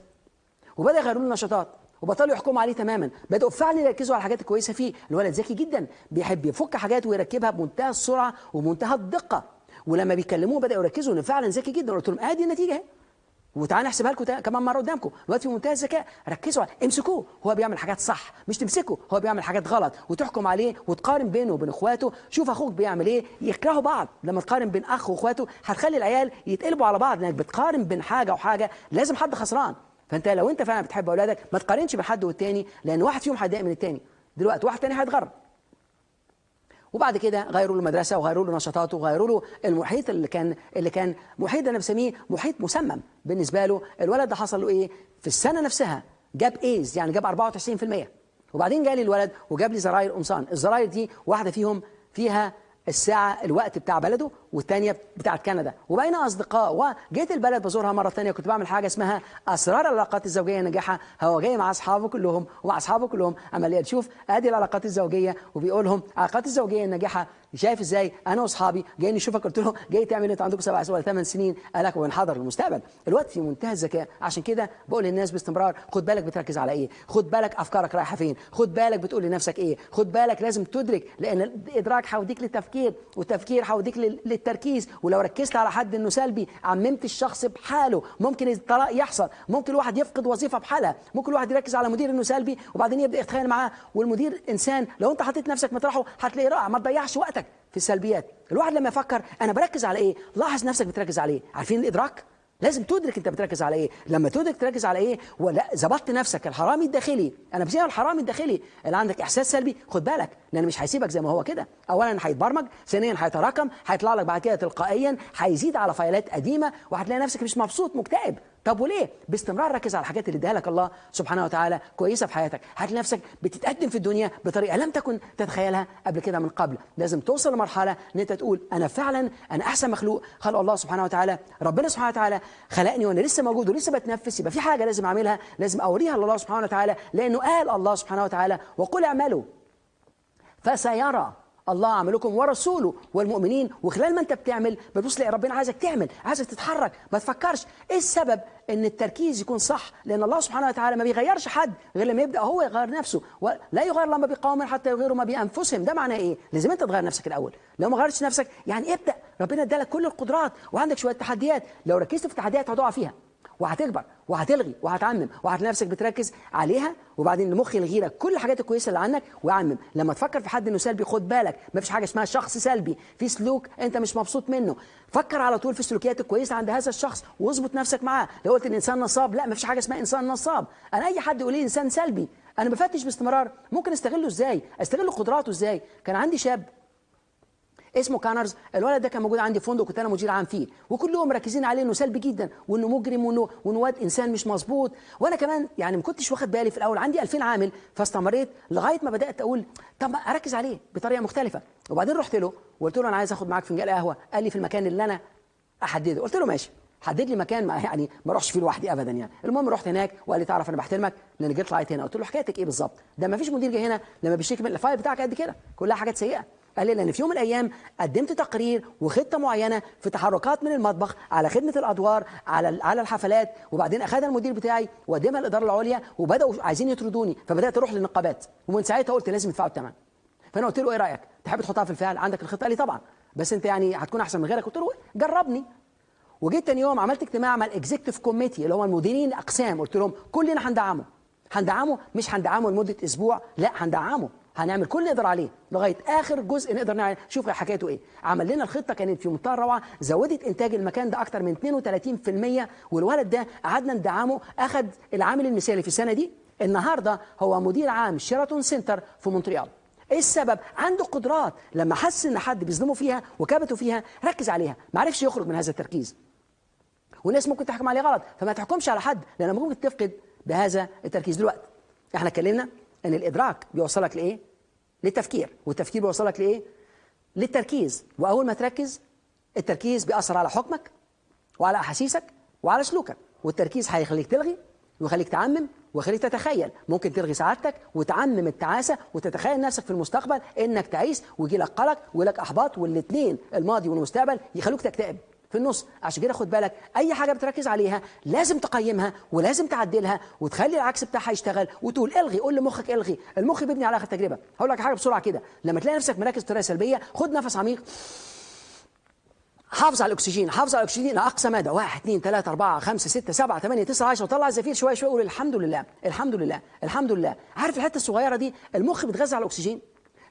وبدأ يغيروا له النشاطات. وبطلوا يحكموا عليه تماما. بدأوا فعلا يركزوا على الحاجات الكويسة فيه. الولد ذكي جدا بيحب يفك حاجات ويركبها بمنتهى السرعة ومنتهى الدقة. ولما بيكلموه بدأوا يركزوا انه فعلا ذكي جدا. قلت لهم أدي النتيجة أهي. وتعالى نحسبها لكم كمان مرة قدامكم. دلوقتي في منتهى الذكاء. ركزوا عليه امسكوه. هو بيعمل حاجات صح. مش تمسكه. هو بيعمل حاجات غلط. وتحكم عليه وتقارن بينه وبين إخواته. شوف أخوك بيعمل إيه. يكرهوا بعض. لما تقارن بين أخ وإخواته هتخلي العيال يتقلبوا على بعض. لأنك بتقارن بين حاجة وحاجة. لازم حد خسران. فأنت لو أنت فعلا بتحب أولادك ما تقارنش بين حد والتاني. لأن واحد فيهم هيضايق من التاني. دلوقتي واحد تاني هيتغرب. وبعد كده غيروا له المدرسة وغيروا له نشاطاته وغيروا له المحيط اللي كان اللي كان محيط أنا بسميه محيط مسمم. بالنسبة له الولد ده حصل له إيه؟ في السنة نفسها جاب إيز يعني جاب 94% وبعدين جالي الولد وجاب لي زراير قمصان. الزراير دي واحدة فيهم فيها الساعة الوقت بتاع بلده والتانية بتاعت كندا. وبقينا أصدقاء وجيت البلد بزورها مرة تانية كنت بعمل حاجة اسمها أسرار العلاقات الزوجية نجاحها هو جاي مع أصحابه كلهم ومع أصحابه كلهم. عمال تشوف أدي العلاقات الزوجية وبيقول لهم العلاقات الزوجية الناجحة شايف إزاي؟ أنا وأصحابي جايين نشوفك. قلت له جاي تعمل إيه؟ انت عندكم سبع ولا ثمان سنين قال لك وبنحضر المستقبل. الوقت في منتهى الذكاء. عشان كده بقول للناس باستمرار خد بالك بتركز على إيه؟ خد بالك أفكارك رايحة فين؟ خد بالك بتقول لنفسك إيه؟ خد بالك لازم تدرك لأن الإدراك هيوديك للتفكير والتفكير هيوديك للتركيز. ولو ركزت على حد إنه سلبي عممت الشخص بحاله. ممكن الطلاق يحصل. ممكن الواحد يفقد وظيفة بحالها. ممكن الواحد يركز على مدير إنه سلبي وبعدين يبدأ يتخيل معاه. والمدير إنسان لو أنت حطيت نفسك مطرحه هتلاقيه رائع. ما تضيعش وقتك في السلبيات. الواحد لما يفكر أنا بركز على إيه؟ لاحظ نفسك بتركز على إيه؟ عارفين الإدراك؟ لازم تدرك انت بتركز على إيه. لما تدرك تركز على إيه ولا ظبطت نفسك الحرامي الداخلي. أنا بسميها الحرامي الداخلي. اللي عندك احساس سلبي خد بالك لأن مش هيسيبك زي ما هو كده. اولا هيتبرمج ثانيا هيتراكم هيطلع لك بعد كده تلقائيا هيزيد على فايلات قديمة وهتلاقي نفسك مش مبسوط مكتئب. طب وليه؟ باستمرار ركز على الحاجات اللي اداها لك الله سبحانه وتعالى كويسة في حياتك. هتلاقي نفسك بتتقدم في الدنيا بطريقة لم تكن تتخيلها قبل كده من قبل. لازم توصل لمرحلة إن أنت تقول أنا فعلا أنا أحسن مخلوق خلق الله سبحانه وتعالى ربنا سبحانه وتعالى خلقني وأنا لسه موجود ولسه بتنفس. يبقى في حاجة لازم أعملها لازم أوريها لله سبحانه وتعالى لأنه قال الله سبحانه وتعالى وقل اعملوا فسيرى. الله عملكم ورسوله والمؤمنين وخلال ما انت بتعمل بتبص تلاقي ربنا عايزك تعمل عايزك تتحرك ما تفكرش إيه السبب إن التركيز يكون صح؟ لأن الله سبحانه وتعالى ما بيغيرش حد غير لما يبدأ هو يغير نفسه ولا يغير الله ما بقوم حتى يغيروا ما بأنفسهم. ده معناه إيه؟ لازم أنت تغير نفسك الأول. لو ما غيرتش نفسك يعني ابدأ. ربنا ادالك كل القدرات وعندك شوية تحديات. لو ركزت في التحديات هتقع فيها. وهتكبر وهتلغي وهتعمم وهتلاقي نفسك بتركز عليها وبعدين المخ يلغي لك كل الحاجات الكويسة اللي عنك ويعمم لما تفكر في حد إنه سلبي خد بالك ما فيش حاجة اسمها شخص سلبي. في سلوك أنت مش مبسوط منه. فكر على طول في السلوكيات الكويسة عند هذا الشخص واظبط نفسك معاه. لو قلت الانسان نصاب لا ما فيش حاجة اسمها إنسان نصاب. أنا أي حد يقول لي إنسان سلبي أنا بفتش باستمرار. ممكن أستغله إزاي؟ استغل قدراته إزاي؟ كان عندي شاب اسمه كانرز. الولد ده كان موجود عندي في فندق كنت أنا مدير عام فيه. وكلهم مركزين عليه إنه سلبي جدا وإنه مجرم وإنه وإنه واد إنسان مش مظبوط. وأنا كمان يعني ما كنتش واخد بالي في الأول. عندي 2000 عامل فاستمريت لغاية ما بدأت أقول طب أركز عليه بطريقة مختلفة. وبعدين رحت له وقلت له أنا عايز آخد معاك فنجان قهوة. قال لي في المكان اللي أنا أحدده. قلت له ماشي. حدد لي مكان ما يعني ما اروحش فيه لوحدي ابدا يعني. المهم رحت هناك وقال لي تعرف أنا بحترمك؟ لأن جيت طلعت هنا. قلت له حكايتك إيه بالظبط؟ ده ما فيش مدير جه هنا لما بيشتكي من ال file بتاعك قد كده. كلها حاجات سيئة. قال لي لأن في يوم من الأيام قدمت تقرير وخطة معينة في تحركات من المطبخ على خدمة الأدوار على على الحفلات وبعدين اخذها المدير بتاعي وقدمها الاداره العليا وبدأوا عايزين يطردوني فبدأت أروح للنقابات. ومن ساعتها قلت لازم يدفعوا الثمن. فأنا قلت له إيه رأيك؟ تحب تحطها في الفعل؟ عندك الخطة؟ قال لي طبعا. بس أنت يعني هتكون أحسن من غيرك. قلت له جربني. وجيت تاني يوم عملت اجتماع مع ال executive committee اللي هم المديرين الأقسام. قلت لهم كلنا هندعمه. هندعمه؟ مش هندعمه لمدة أسبوع لا هندعمه. هنعمل كل اللي نقدر عليه لغاية آخر جزء نقدر نعمل. شوف حكايته إيه. عمل لنا الخطة كانت في منتهى الروعه زودت إنتاج المكان ده أكتر من 32% والولد ده قعدنا ندعمه اخذ العامل المثالي في السنة دي. النهارده هو مدير عام شيراتون سنتر في مونتريال. إيه السبب؟ عنده قدرات. لما حس إن حد بيظلمه فيها وكبته فيها ركز عليها ما عرفش يخرج من هذا التركيز. والناس ممكن تحكم عليه غلط فما تحكمش على حد لأن ممكن تفقد بهذا التركيز. دلوقتي إحنا اتكلمنا إن الإدراك بيوصلك لإيه؟ للتفكير. والتفكير بيوصلك لإيه؟ للتركيز. وأول ما تركز التركيز بيأثر على حكمك وعلى أحاسيسك وعلى سلوكك. والتركيز هيخليك تلغي ويخليك تعمم ويخليك تتخيل. ممكن تلغي سعادتك وتعمم التعاسة وتتخيل نفسك في المستقبل إنك تعيس ويجي لك قلق ويجي لك إحباط والاثنين الماضي والمستقبل يخلوك تكتئب. في النص. عشان كده خد بالك أي حاجة بتركز عليها لازم تقيمها ولازم تعدلها وتخلي العكس بتاعها يشتغل وتقول إلغي قول لمخك إلغي. المخ بيبني على آخر تجربة. هقول لك حاجة بسرعة كده. لما تلاقي نفسك مركز بطريقة سلبية خد نفس عميق. حافظ على الأكسجين حافظ على الأكسجين أقصى مدى. 1 2 3 4 5 6 7 8 9 10 وطلع الزفير شوية شوية وقول الحمد لله الحمد لله الحمد لله. عارف الحتة الصغيرة دي؟ المخ بيتغذى على الأكسجين.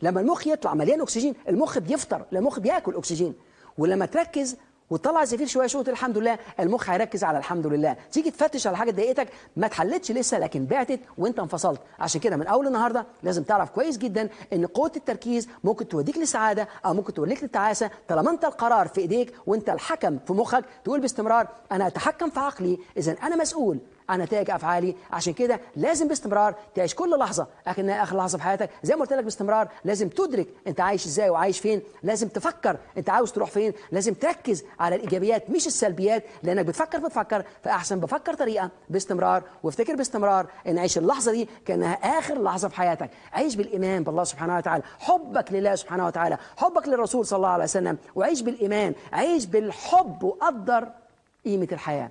لما المخ يطلع مليان أكسجين المخ بيفطر المخ بياكل أكسجين. ولما تركز وتطلع الزفير شوية شوية الحمد لله. المخ هيركز على الحمد لله. تيجي تفتش على حاجة ضايقتك ما اتحلتش لسه لكن بعتت وانت انفصلت. عشان كده من أول النهارده لازم تعرف كويس جدا إن قوة التركيز ممكن توديك للسعاده أو ممكن توديك للتعاسه طالما أنت القرار في إيديك وأنت الحكم في مخك تقول باستمرار أنا أتحكم في عقلي. اذا أنا مسؤول عن نتائج أفعالي. عشان كده لازم باستمرار تعيش كل لحظة اكنها آخر لحظة في حياتك. زي ما قلت لك باستمرار لازم تدرك أنت عايش إزاي وعايش فين. لازم تفكر أنت عاوز تروح فين. لازم تركز على الإيجابيات مش السلبيات لأنك بتفكر بتفكر. فأحسن بفكر طريقة باستمرار. وافتكر باستمرار إن عيش اللحظة دي كأنها آخر لحظة في حياتك. عيش بالإيمان بالله سبحانه وتعالى. حبك لله سبحانه وتعالى. حبك للرسول صلى الله عليه وسلم. وعيش بالإيمان. عيش بالحب. وقدر قيمة الحياة.